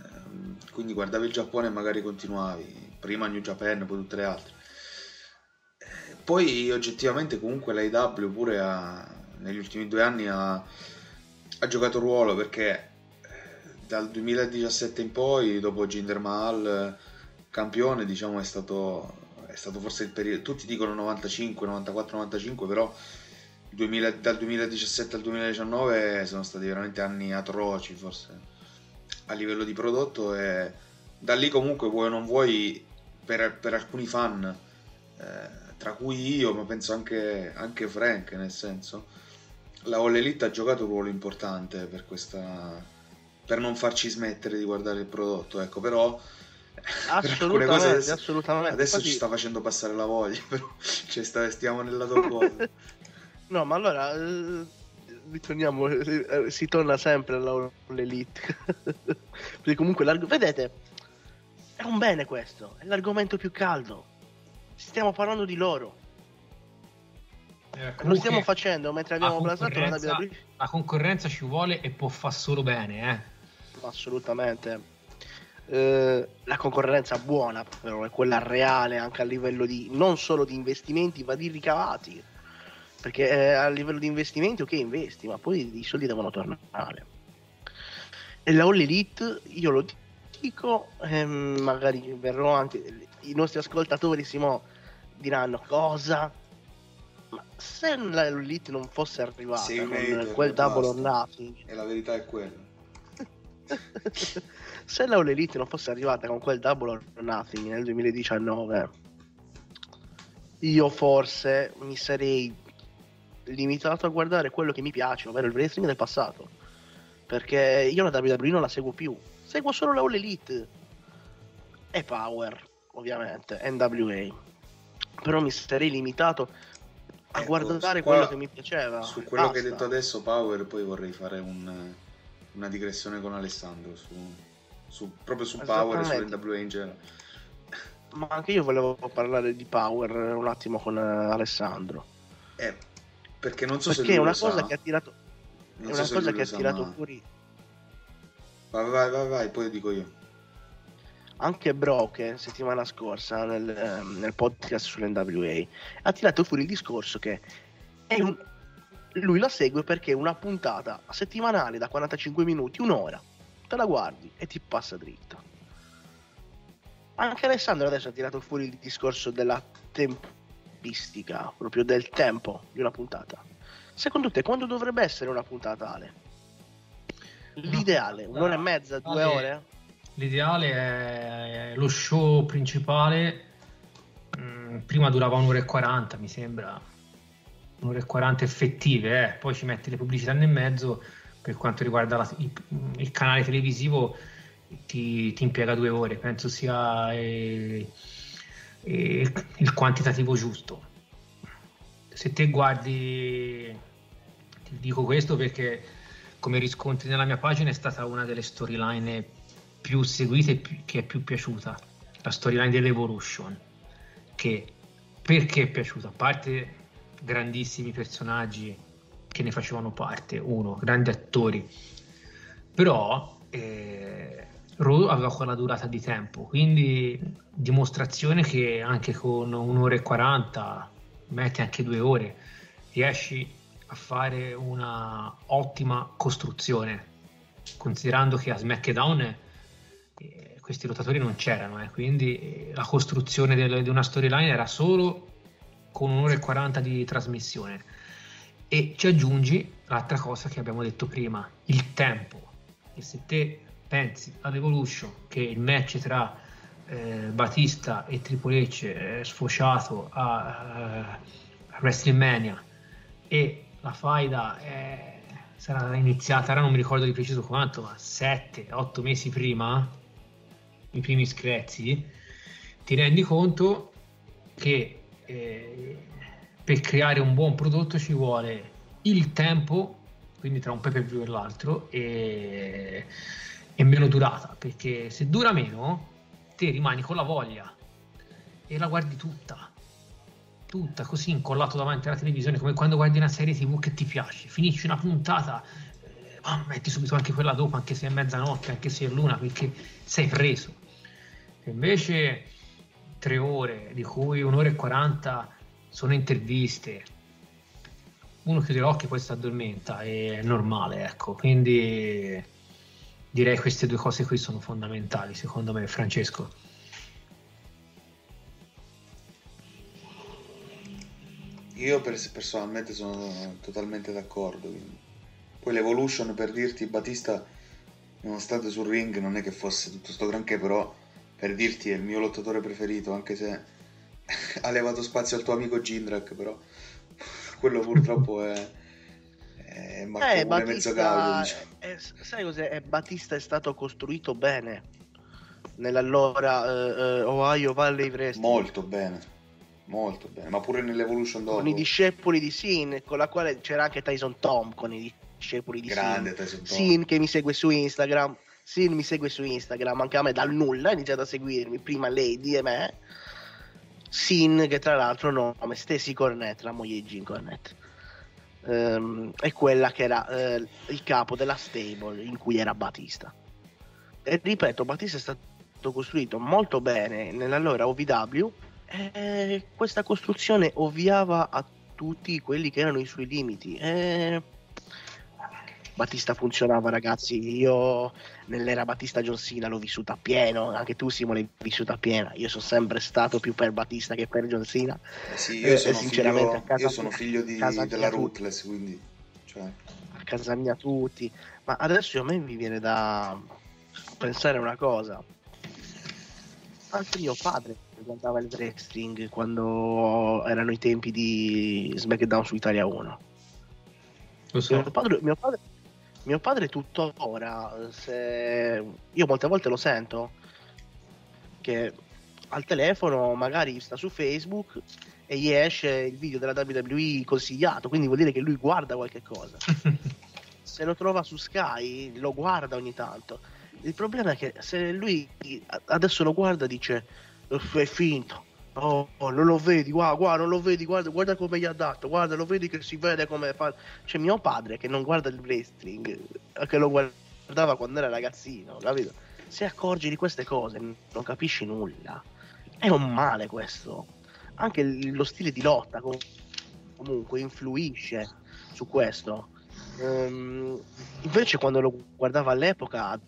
ehm, quindi guardavi il Giappone e magari continuavi, prima New Japan, poi tutte le altre. Poi oggettivamente comunque l'AW pure ha, negli ultimi due anni ha, ha giocato ruolo perché eh, dal 2017 in poi, dopo Jinder Mahal campione, diciamo è stato, è stato forse il periodo, tutti dicono 95, 94, 95, però 2000, dal 2017 al 2019 sono stati veramente anni atroci forse a livello di prodotto e da lì comunque vuoi o non vuoi per, per alcuni fan eh, tra cui io ma penso anche, anche Frank nel senso la All Elite ha giocato un ruolo importante per questa per non farci smettere di guardare il prodotto ecco però assolutamente, per adesso, assolutamente. adesso Infatti... ci sta facendo passare la voglia però cioè, stiamo nel lato buono No, ma allora eh, ritorniamo, eh, si torna sempre all'elite. Perché comunque, vedete, è un bene questo, è l'argomento più caldo. Stiamo parlando di loro. Eh, Lo stiamo facendo mentre abbiamo blasato la WWE. La concorrenza ci vuole e può far solo bene, eh. Assolutamente. Eh, la concorrenza buona però è quella reale anche a livello di non solo di investimenti ma di ricavati perché eh, a livello di investimenti ok investi ma poi i soldi devono tornare e la All Elite io lo dico ehm, magari verrò anche i nostri ascoltatori Simo diranno cosa? Ma se la All Elite non fosse arrivata Sei con hater, quel double or nothing. E la verità è quella. Se la Elite non fosse arrivata con quel double or nothing nel 2019 io forse mi sarei limitato a guardare quello che mi piace, ovvero il wrestling del passato. Perché io la WWE non la seguo più, seguo solo la All Elite. E Power, ovviamente, NWA. Però mi sarei limitato a ecco, guardare qua, quello che mi piaceva. Su quello Basta. che hai detto adesso, Power, poi vorrei fare un, una digressione con Alessandro su, su, proprio su Power e sull'NWA in genere. Ma anche io volevo parlare di Power un attimo con Alessandro. Eh, perché non so Perché se è una cosa sa. che ha tirato, è una cosa che ha tirato ma... fuori. Vai, vai, vai, vai, poi dico io. Anche Broke settimana scorsa nel, ehm, nel podcast sull'NWA ha tirato fuori il discorso che è un- lui la segue perché è una puntata settimanale da 45 minuti, un'ora, te la guardi e ti passa dritta. Anche Alessandro adesso ha tirato fuori il discorso della tempistica, proprio del tempo di una puntata. Secondo te quando dovrebbe essere una puntata tale? L'ideale, un'ora e mezza, due ore? L'ideale è lo show principale. mm, prima durava un'ora e 40, mi sembra. Un'ora e 40 effettive, eh. poi ci metti le pubblicità nel mezzo. Per quanto riguarda la- il, il canale televisivo, ti, ti impiega due ore. Penso sia eh, eh, il quantitativo giusto. Se te guardi, ti dico questo perché, come riscontri nella mia pagina, è stata una delle storyline più seguite e più- che è più piaciuta. La storyline dell'Evolution. Che perché è piaciuta? A parte grandissimi personaggi che ne facevano parte, uno, grandi attori, però eh, Raw aveva quella durata di tempo, quindi dimostrazione che anche con un'ora e 40, metti anche due ore, riesci a fare una ottima costruzione, considerando che a SmackDown questi rotatori non c'erano, eh, quindi eh, la costruzione del- di una storyline era solo con un'ora e 40 di trasmissione. E ci aggiungi l'altra cosa che abbiamo detto prima, il tempo. E se te pensi ad Evolution che il match tra eh, Batista e Triple H è sfociato a, a WrestleMania e la faida è- sarà iniziata, ora non mi ricordo di preciso quanto, ma 7-8 mesi prima, i primi screzi, ti rendi conto che eh, per creare un buon prodotto ci vuole il tempo, quindi tra un pay per view e l'altro, e, e meno durata, perché se dura meno, te rimani con la voglia e la guardi tutta, tutta così incollato davanti alla televisione, come quando guardi una serie tv che ti piace, finisci una puntata, eh, ma metti subito anche quella dopo, anche se è mezzanotte, anche se è l'una, perché sei preso. Invece tre ore, di cui un'ora e 40 sono interviste, uno chiude gli occhi e poi si addormenta, è normale, ecco. Quindi direi queste due cose qui sono fondamentali, secondo me, Francesco. Io pers- personalmente sono totalmente d'accordo. Poi l'Evolution, per dirti, Batista, nonostante sul ring non è che fosse tutto sto granché, però per dirti è il mio lottatore preferito, anche se ha levato spazio al tuo amico Jindrak, però quello purtroppo è, è Eh, mezzo caldo. diciamo. è- sai cos'è? È- Batista è stato costruito bene nell'allora eh, eh, Ohio Valley Wrestling Molto bene, molto bene, ma pure nell'Evolution dopo. con i discepoli di Sin, con la quale c'era anche Tyson Tom con i discepoli di Grande Sin. Tyson Tom. Sin che mi segue su Instagram. Sin mi segue su Instagram, anche a me dal nulla ha iniziato a seguirmi, prima Lady e me. Sin che tra l'altro nome Stacy Cornette, la moglie di Jim Cornette. Ehm, è quella che era eh, il capo della stable in cui era Batista. E ripeto, Batista è stato costruito molto bene nell'allora OVW e questa costruzione ovviava a tutti quelli che erano i suoi limiti. E Battista funzionava, ragazzi. Io nell'era Battista John Cena l'ho vissuta a pieno. Anche tu, Simone, l'hai vissuta a pieno. Io sono sempre stato più per Battista che per John Cena. Eh sì, Eh, io sono, sinceramente, figlio, a casa io sono figlio di- della. Ruthless, quindi... Cioè, A casa mia tutti. Ma adesso a me mi viene da pensare una cosa. Anche mio padre guardava il wrestling quando erano i tempi di SmackDown su Italia 1. Lo so. Mio padre, mio padre, mio padre tuttora, se... io molte volte lo sento, che al telefono magari sta su Facebook e gli esce il video della WWE consigliato, quindi vuol dire che lui guarda qualche cosa. Se lo trova su Sky lo guarda ogni tanto. Il problema è che se lui adesso lo guarda dice è finto. Oh, oh, non lo vedi, guarda, guarda, non lo vedi, guarda, guarda come gli ha dato, guarda, lo vedi che si vede come fa. C'è mio padre che non guarda il wrestling, eh, che lo guardava quando era ragazzino, capito? se accorgi di queste cose non capisci nulla. È un male questo. Anche lo stile di lotta com- comunque influisce su questo. Ehm, invece quando lo guardavo all'epoca,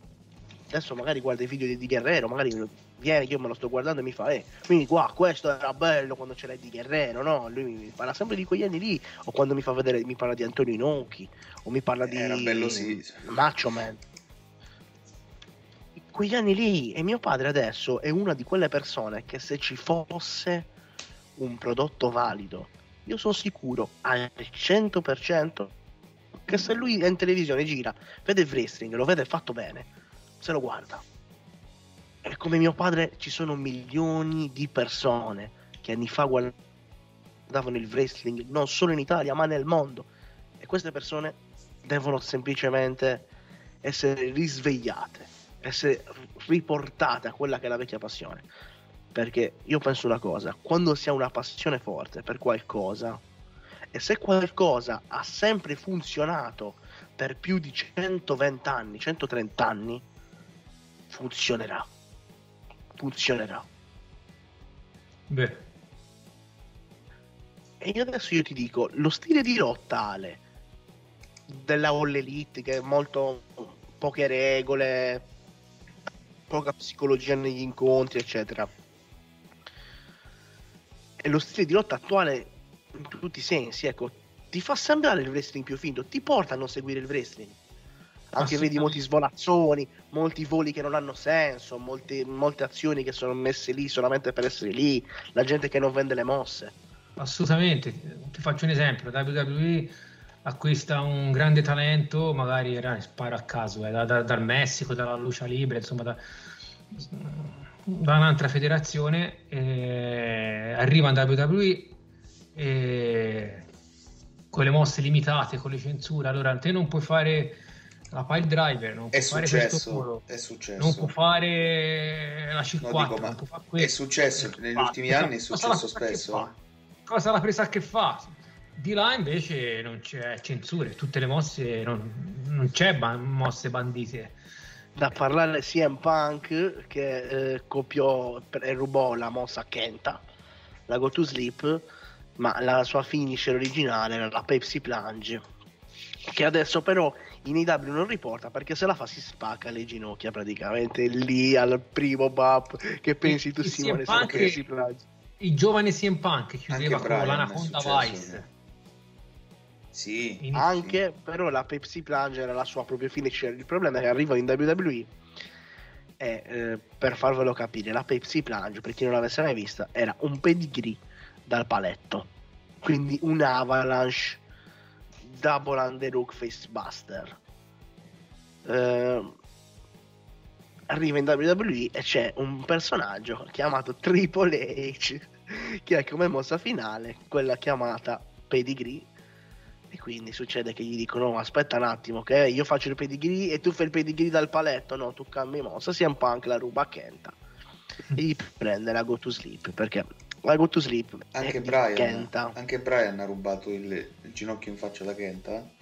adesso magari guarda i video di Di Guerrero, magari viene, io me lo sto guardando e mi fa, eh, quindi qua questo era bello quando c'era Di Guerrero, no? Lui mi parla sempre di quegli anni lì, o quando mi fa vedere, mi parla di Antonio Inocchi, o mi parla di Era bello, sì. Macho Man. Quegli anni lì, e mio padre adesso è una di quelle persone che se ci fosse un prodotto valido, io sono sicuro al 100% che se lui è in televisione gira, vede il wrestling, lo vede fatto bene, se lo guarda. E come mio padre ci sono milioni di persone che anni fa guardavano il wrestling non solo in Italia ma nel mondo. E queste persone devono semplicemente essere risvegliate, essere riportate a quella che è la vecchia passione. Perché io penso una cosa, quando si ha una passione forte per qualcosa, e se qualcosa ha sempre funzionato per più di 120 anni, 130 anni, funzionerà. Funzionerà. Beh, E io adesso io ti dico, lo stile di lotta Ale della All Elite che è molto poche regole, poca psicologia negli incontri, eccetera. E lo stile di lotta attuale in tutti i sensi, ecco, ti fa sembrare il wrestling più finto, ti porta a non seguire il wrestling. Anche vedi molti svolazzoni, molti voli che non hanno senso, molte, molte azioni che sono messe lì solamente per essere lì, la gente che non vende le mosse. assolutamente. Ti faccio un esempio: WWE acquista un grande talento, magari era, sparo a caso, eh, da- da- dal Messico, dalla Lucia Libre, insomma, da, da un'altra federazione, eh, arriva in WWE e con le mosse limitate, con le censure. Allora, te non puoi fare la pile driver, non È questo successo, volo, è successo. non può fare la C4, No, dico, ma non può fare è questo. successo, negli Fa- ultimi anni è successo spesso? Cosa l'ha presa a che fa? Di là invece non c'è censure, tutte le mosse non, non c'è ba- mosse bandite. da parlare CM Punk che eh, copiò e rubò la mossa a Kenta, la Go to Sleep, ma la sua finisher originale era la Pepsi Plunge, che adesso però in IW non riporta perché se la fa si spacca le ginocchia praticamente lì al primo bump che pensi tu Il Simone se Punk- Pepsi Plunge. Il giovane CM Punk chiudeva Anche con l'Anaconda Vice. eh. Sì, In- Anche però la Pepsi Plunge era la sua proprio finisher. Il problema è che arriva in WWE e eh, per farvelo capire, la Pepsi Plunge, per chi non l'avesse mai vista, era un pedigree dal paletto. Quindi un avalanche double underhook face buster. Eh, arriva in WWE e c'è un personaggio chiamato Triple H che ha come mossa finale quella chiamata pedigree e quindi succede che gli dicono: "No, Aspetta un attimo, che io faccio il pedigree e tu fai il pedigree dal paletto. No, tu cambi mossa. CM Punk la ruba Kenta e gli prende la go to sleep perché la go to sleep anche di Brian, Kenta. anche Brian ha rubato il, il ginocchio in faccia da Kenta. eh?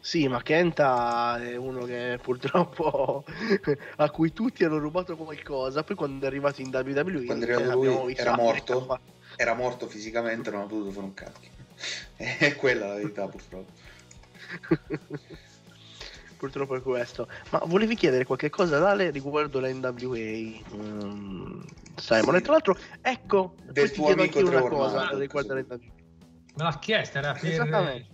Sì, ma Kenta è uno che purtroppo a cui tutti hanno rubato qualcosa. Poi quando è arrivato in WWE, Quando è arrivato eh, lui era morto, testa fa- era morto fisicamente, non ha potuto fare un cacchio. È quella la verità purtroppo. Purtroppo è questo. Ma volevi chiedere qualche cosa ad Ale riguardo la NWA? Mm, Simon, Sì. e tra l'altro, ecco, Del ti tuo chiedo amico una Trevor cosa Murdoch, riguardo la. NWA. Me l'ha chiesta, era per... Esattamente.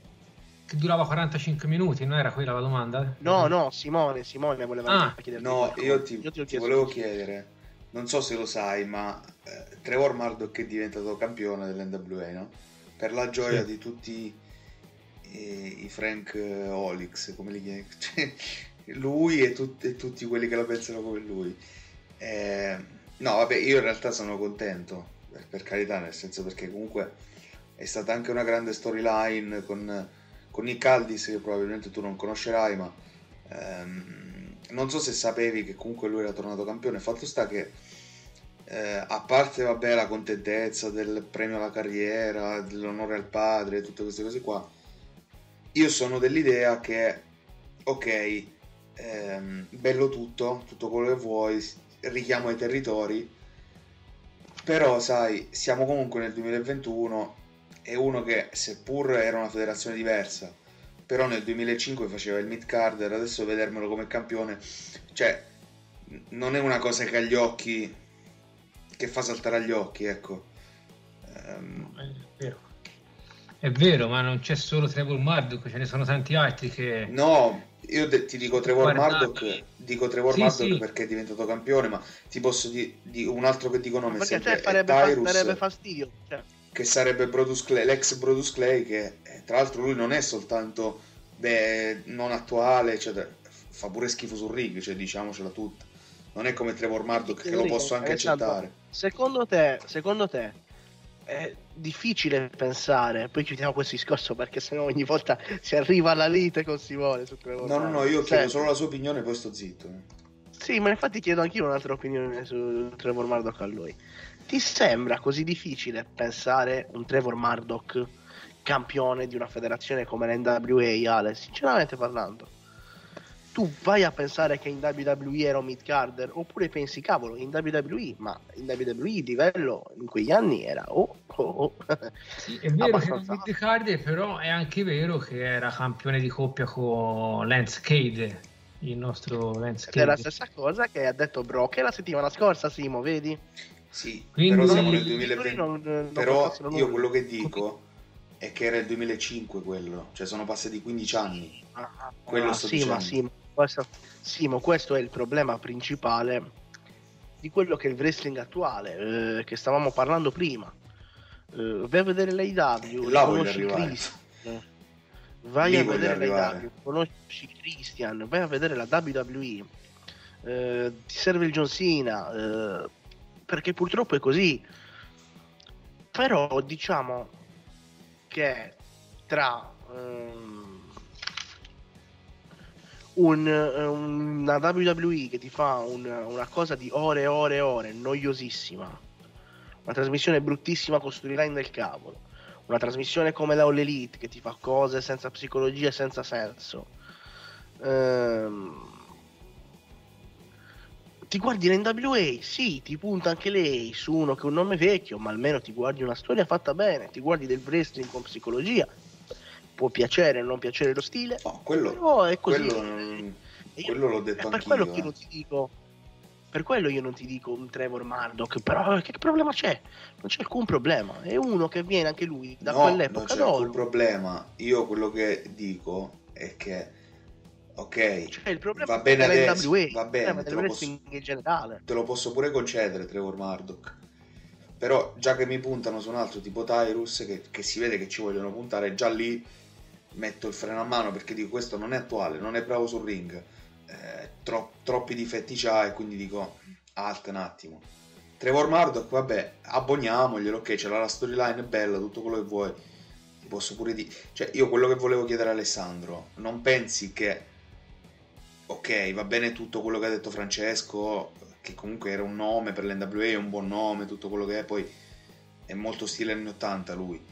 che durava 45 minuti, non era quella la domanda? No, no, Simone, Simone voleva Ah. chiederti No, io ti, Io ti chiesto volevo così. chiedere, non so se lo sai, ma eh, Trevor Murdoch è diventato campione dell'NWA, no? Per la gioia Sì. di tutti i Frank eh, Olix, come li chiami? Cioè, lui e, tut- e tutti quelli che la pensano come lui. Eh, no, vabbè, io in realtà sono contento, per, per carità, nel senso perché comunque è stata anche una grande storyline con, con Nick Aldis, che probabilmente tu non conoscerai, ma ehm, non so se sapevi che comunque lui era tornato campione. Fatto sta che, eh, a parte vabbè, la contentezza del premio alla carriera, dell'onore al padre, tutte queste cose qua, io sono dell'idea che, ok, ehm, bello tutto, tutto quello che vuoi, richiamo ai territori, però sai, siamo comunque nel 2021 e uno che seppur era una federazione diversa, però nel 2005 faceva il mid carder, adesso vedermelo come campione, cioè non è una cosa che agli occhi che fa saltare agli occhi, ecco. Um... È vero. È vero, ma non c'è solo Trevor Murdoch, ce ne sono tanti altri che... No, io te, ti dico Trevor Murdoch, dico Trevor sì, Murdoch sì. perché è diventato campione, ma ti posso dire di un altro che dico nome, perché sempre, farebbe, Tyrus, farebbe fastidio. Cioè. Che sarebbe Brodus Clay, l'ex Brodus Clay, che eh, tra l'altro lui non è soltanto beh, non attuale, eccetera, fa pure schifo sul ring, cioè diciamocela tutta. Non è come Trevor Murdoch che lo posso anche accettare. Secondo te, secondo te è difficile pensare, poi chiudiamo questo discorso perché sennò ogni volta si arriva alla lite con Simone su No, no, no, io chiedo solo la sua opinione e poi sto zitto. Sì, ma infatti chiedo anch'io un'altra opinione su Trevor Murdoch a lui. Ti sembra così difficile pensare un Trevor Murdoch campione di una federazione come l'NWA, Ale? Sinceramente parlando tu vai a pensare che in WWE era un mid-carder oppure pensi cavolo in WWE ma in WWE il livello in quegli anni era oh, oh, oh. Sì, è vero che era mid-carder però è anche vero che era campione di coppia con Lance Cade il nostro Lance Cade è la stessa cosa che ha detto Brock la settimana scorsa Simo vedi? sì Quindi, però siamo nel 2020 non, non però io quello che dico è che era il 2005 quello cioè sono passati 15 anni ah, quello ah, sto sì, dicendo. ma sì questo, Simo, questo è il problema principale di quello che è il wrestling attuale, eh, che stavamo parlando prima. Eh, vai a vedere l'AIW, conosci Christian, vai Lì a vedere l'AIW, conosci Christian, vai a vedere la WWE, eh, ti serve il John Cena, eh, perché purtroppo è così. Però diciamo che tra... Um, un, una WWE che ti fa un, una cosa di ore e ore e ore, noiosissima, una trasmissione bruttissima con storyline del cavolo, una trasmissione come la All Elite che ti fa cose senza psicologia e senza senso. Ehm, ti guardi l'NWA, sì, ti punta anche lei su uno che è un nome vecchio, ma almeno ti guardi una storia fatta bene, ti guardi del wrestling con psicologia, può piacere o non piacere lo stile, no, quello, però è così. Quello, quello l'ho detto per quello che eh. non ti dico per quello io non ti dico un Trevor Murdoch, però che problema c'è? Non c'è alcun problema. È uno che viene anche lui da no, quell'epoca. Non c'è d'oro. alcun problema. Io quello che dico è che, ok, cioè, il problema va bene adesso, NWA, va bene, te lo, posso, in generale. te lo posso pure concedere, Trevor Murdoch. Però già che mi puntano su un altro tipo Tyrus, che, che si vede che ci vogliono puntare, già lì metto il freno a mano perché dico questo non è attuale, non è bravo sul ring, eh, tro- troppi difetti c'ha e quindi dico alt un attimo. Trevor Murdoch, vabbè, abboniamoglielo, ok, c'era la storyline, bella, tutto quello che vuoi. Ti posso pure dire... Cioè, io quello che volevo chiedere a Alessandro, non pensi che... Ok, va bene tutto quello che ha detto Francesco, che comunque era un nome per l'NWA, un buon nome, tutto quello che è, poi è molto stile anni 80 lui.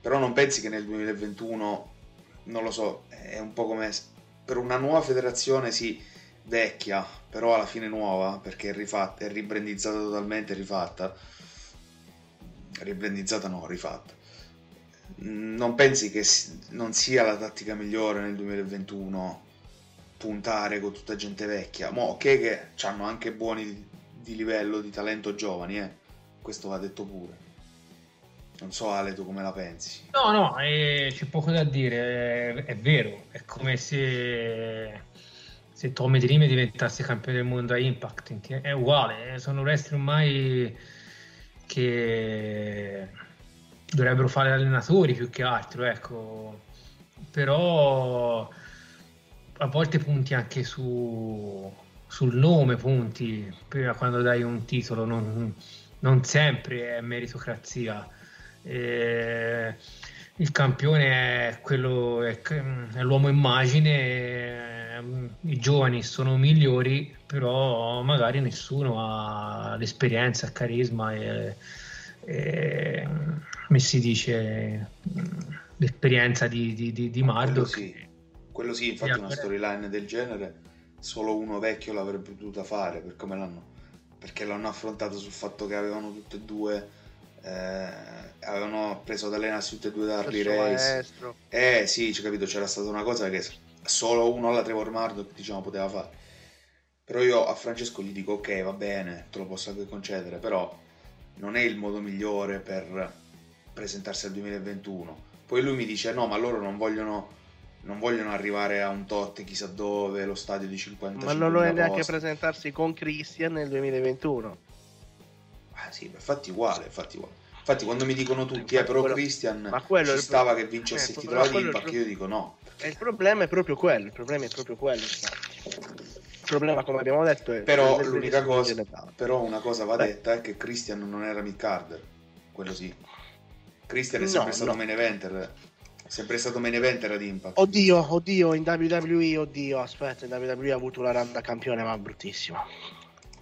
Però non pensi che nel 2021 non lo so, è un po' come per una nuova federazione, sì, vecchia, però alla fine nuova, perché è rifatta, è ribrandizzata totalmente, rifatta. Ribrandizzata no, rifatta. Non pensi che non sia la tattica migliore nel 2021 puntare con tutta gente vecchia? Mo, ok che hanno anche buoni di livello, di talento giovani, eh? Questo va detto pure non so Ale, tu come la pensi? No, no, eh, c'è poco da dire, è, è, vero, è come se, se Tommy Dream diventasse campione del mondo a Impact, è uguale, eh, sono wrestler ormai che dovrebbero fare allenatori più che altro, ecco, però a volte punti anche su, sul nome, punti, prima quando dai un titolo, non, non sempre è meritocrazia eh, il campione è, quello, è, è l'uomo immagine, i giovani sono migliori, però magari nessuno ha l'esperienza, il carisma e, e come si dice l'esperienza di, di, di, di Mardo. Quello sì, quello sì infatti una storyline del genere solo uno vecchio l'avrebbe potuta fare per come l'hanno perché l'hanno affrontato sul fatto che avevano tutte e due eh, avevano preso ad allenarsi tutte e due da Harley Race eh sì, c'è capito, c'era stata una cosa che solo uno alla Trevor Murdoch diciamo poteva fare. Però io a Francesco gli dico ok, va bene, te lo posso anche concedere, però non è il modo migliore per presentarsi al 2021. Poi lui mi dice no, ma loro non vogliono non vogliono arrivare a un tot chissà dove, lo stadio di 50 Ma non lo è neanche presentarsi con Christian nel 2021. Ah sì, infatti uguale, infatti uguale. Infatti quando mi dicono tutti, eh, però quello- Christian ma quello ci stava che vincesse eh, il è il Impact, pro- io dico no. E il problema è proprio quello, il problema è proprio quello. infatti. Il problema, come abbiamo detto, è Però è- l'unica cosa, però una cosa va Beh. detta è che Christian non era Mick Carter, quello sì. Christian è No, sempre stato no. main eventer, è sempre stato main eventer ad Impact. Oddio, oddio, in WWE, oddio, aspetta, in WWE ha avuto una run da campione, ma bruttissima.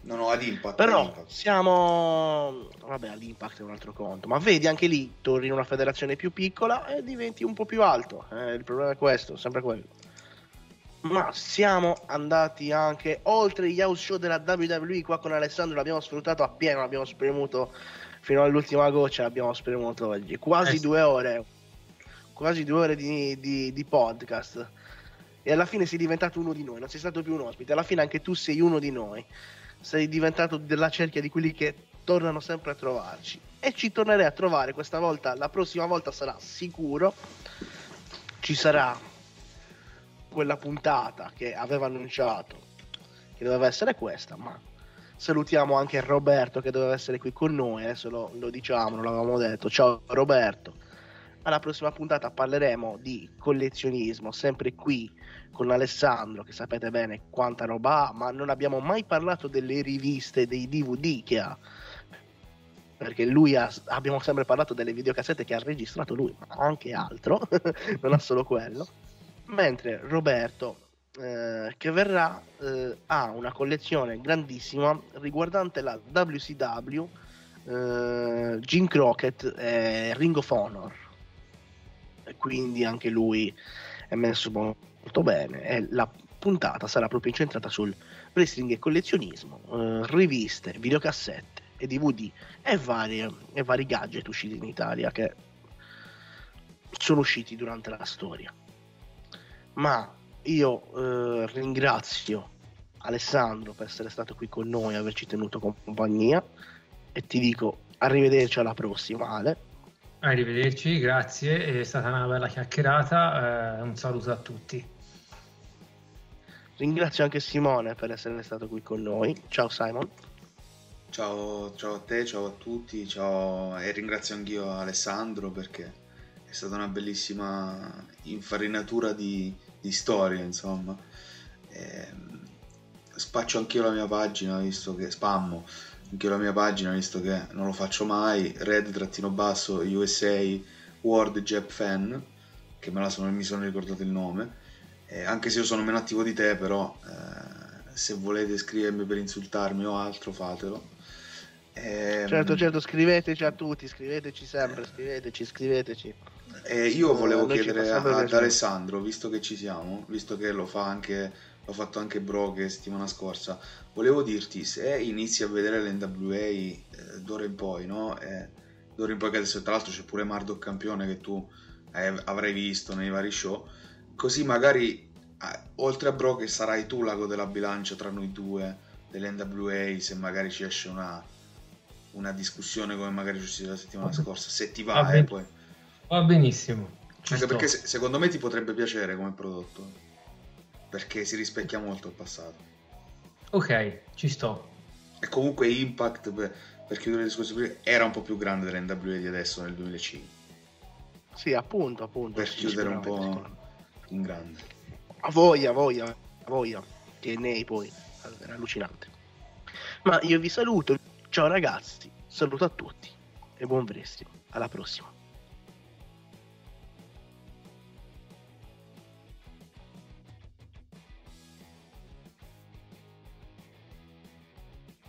No, no, ad Impact. ad Però Impact. siamo. Vabbè, all'impact è un altro conto. Ma vedi anche lì, torni in una federazione più piccola e diventi un po' più alto. Eh, il problema è questo, sempre quello. Ma siamo andati anche oltre gli house show della WWE. Qua con Alessandro l'abbiamo sfruttato appieno, l'abbiamo spremuto fino all'ultima goccia. L'abbiamo spremuto oggi. Quasi Eh due ore. Quasi due ore di, di- di podcast. E alla fine sei diventato uno di noi, non sei stato più un ospite. Alla fine anche tu sei uno di noi sei diventato della cerchia di quelli che tornano sempre a trovarci. E ci tornerei a trovare questa volta la prossima volta sarà sicuro ci sarà quella puntata che aveva annunciato che doveva essere questa ma salutiamo anche Roberto che doveva essere qui con noi adesso lo, lo diciamo non l'avevamo detto. Ciao Roberto alla prossima puntata parleremo di collezionismo sempre qui con Alessandro, che sapete bene quanta roba ha, ma non abbiamo mai parlato delle riviste, dei DVD che ha. Perché lui ha, abbiamo sempre parlato delle videocassette che ha registrato lui, ma anche altro, non ha solo quello. Mentre Roberto, eh, che verrà, eh, ha una collezione grandissima riguardante la WCW, eh, Jim Crockett e Ring of Honor. Quindi anche lui è messo molto bene e la puntata sarà proprio incentrata sul wrestling e collezionismo, eh, riviste, videocassette e DVD e, varie, e vari gadget usciti in Italia che sono usciti durante la storia. Ma io eh, ringrazio Alessandro per essere stato qui con noi, averci tenuto compagnia e ti dico arrivederci alla prossima Ale. Arrivederci, grazie, è stata una bella chiacchierata, eh, un saluto a tutti. Ringrazio anche Simone per essere stato qui con noi. Ciao Simon. Ciao, ciao a te, ciao a tutti, ciao e ringrazio anch'io Alessandro perché è stata una bellissima infarinatura di, di storie, insomma. Ehm, spaccio anch'io la mia pagina, visto che spammo anch'io la mia pagina, visto che non lo faccio mai, red-basso USA World Jap Fan, che me la sono, mi sono ricordato il nome, Eh, anche se io sono meno attivo di te, però eh, se volete scrivermi per insultarmi o altro, fatelo. Ehm, Certo, certo, scriveteci a tutti, scriveteci sempre, scriveteci, scriveteci. Eh, io volevo Noi ci chiedere ad. Alessandro, visto che ci siamo, visto che lo fa anche, l'ho fatto anche Broke settimana scorsa, volevo dirti se inizi a vedere l'NWA eh, d'ora in poi, no? Eh, d'ora in poi che adesso tra l'altro c'è pure Murdoch campione che tu eh, avrai visto nei vari show, così magari eh, oltre a Broke sarai tu l'ago della bilancia tra noi due dell'NWA, se magari ci esce una, una discussione come magari ci uscita la settimana scorsa, se ti va, Va eh, bene. poi. Va benissimo. Anche perché se- secondo me ti potrebbe piacere come prodotto. Perché si rispecchia molto al passato. Ok, ci sto. E comunque Impact, per, per chiudere il discorso era un po' più grande dell'NWA di adesso nel 2005. Sì, appunto, appunto. Per chiudere un po' in grande. A voglia, a voglia, a voglia. Che nei poi, era allucinante. Ma io vi saluto, ciao ragazzi, saluto a tutti e buon wrestling. Alla prossima.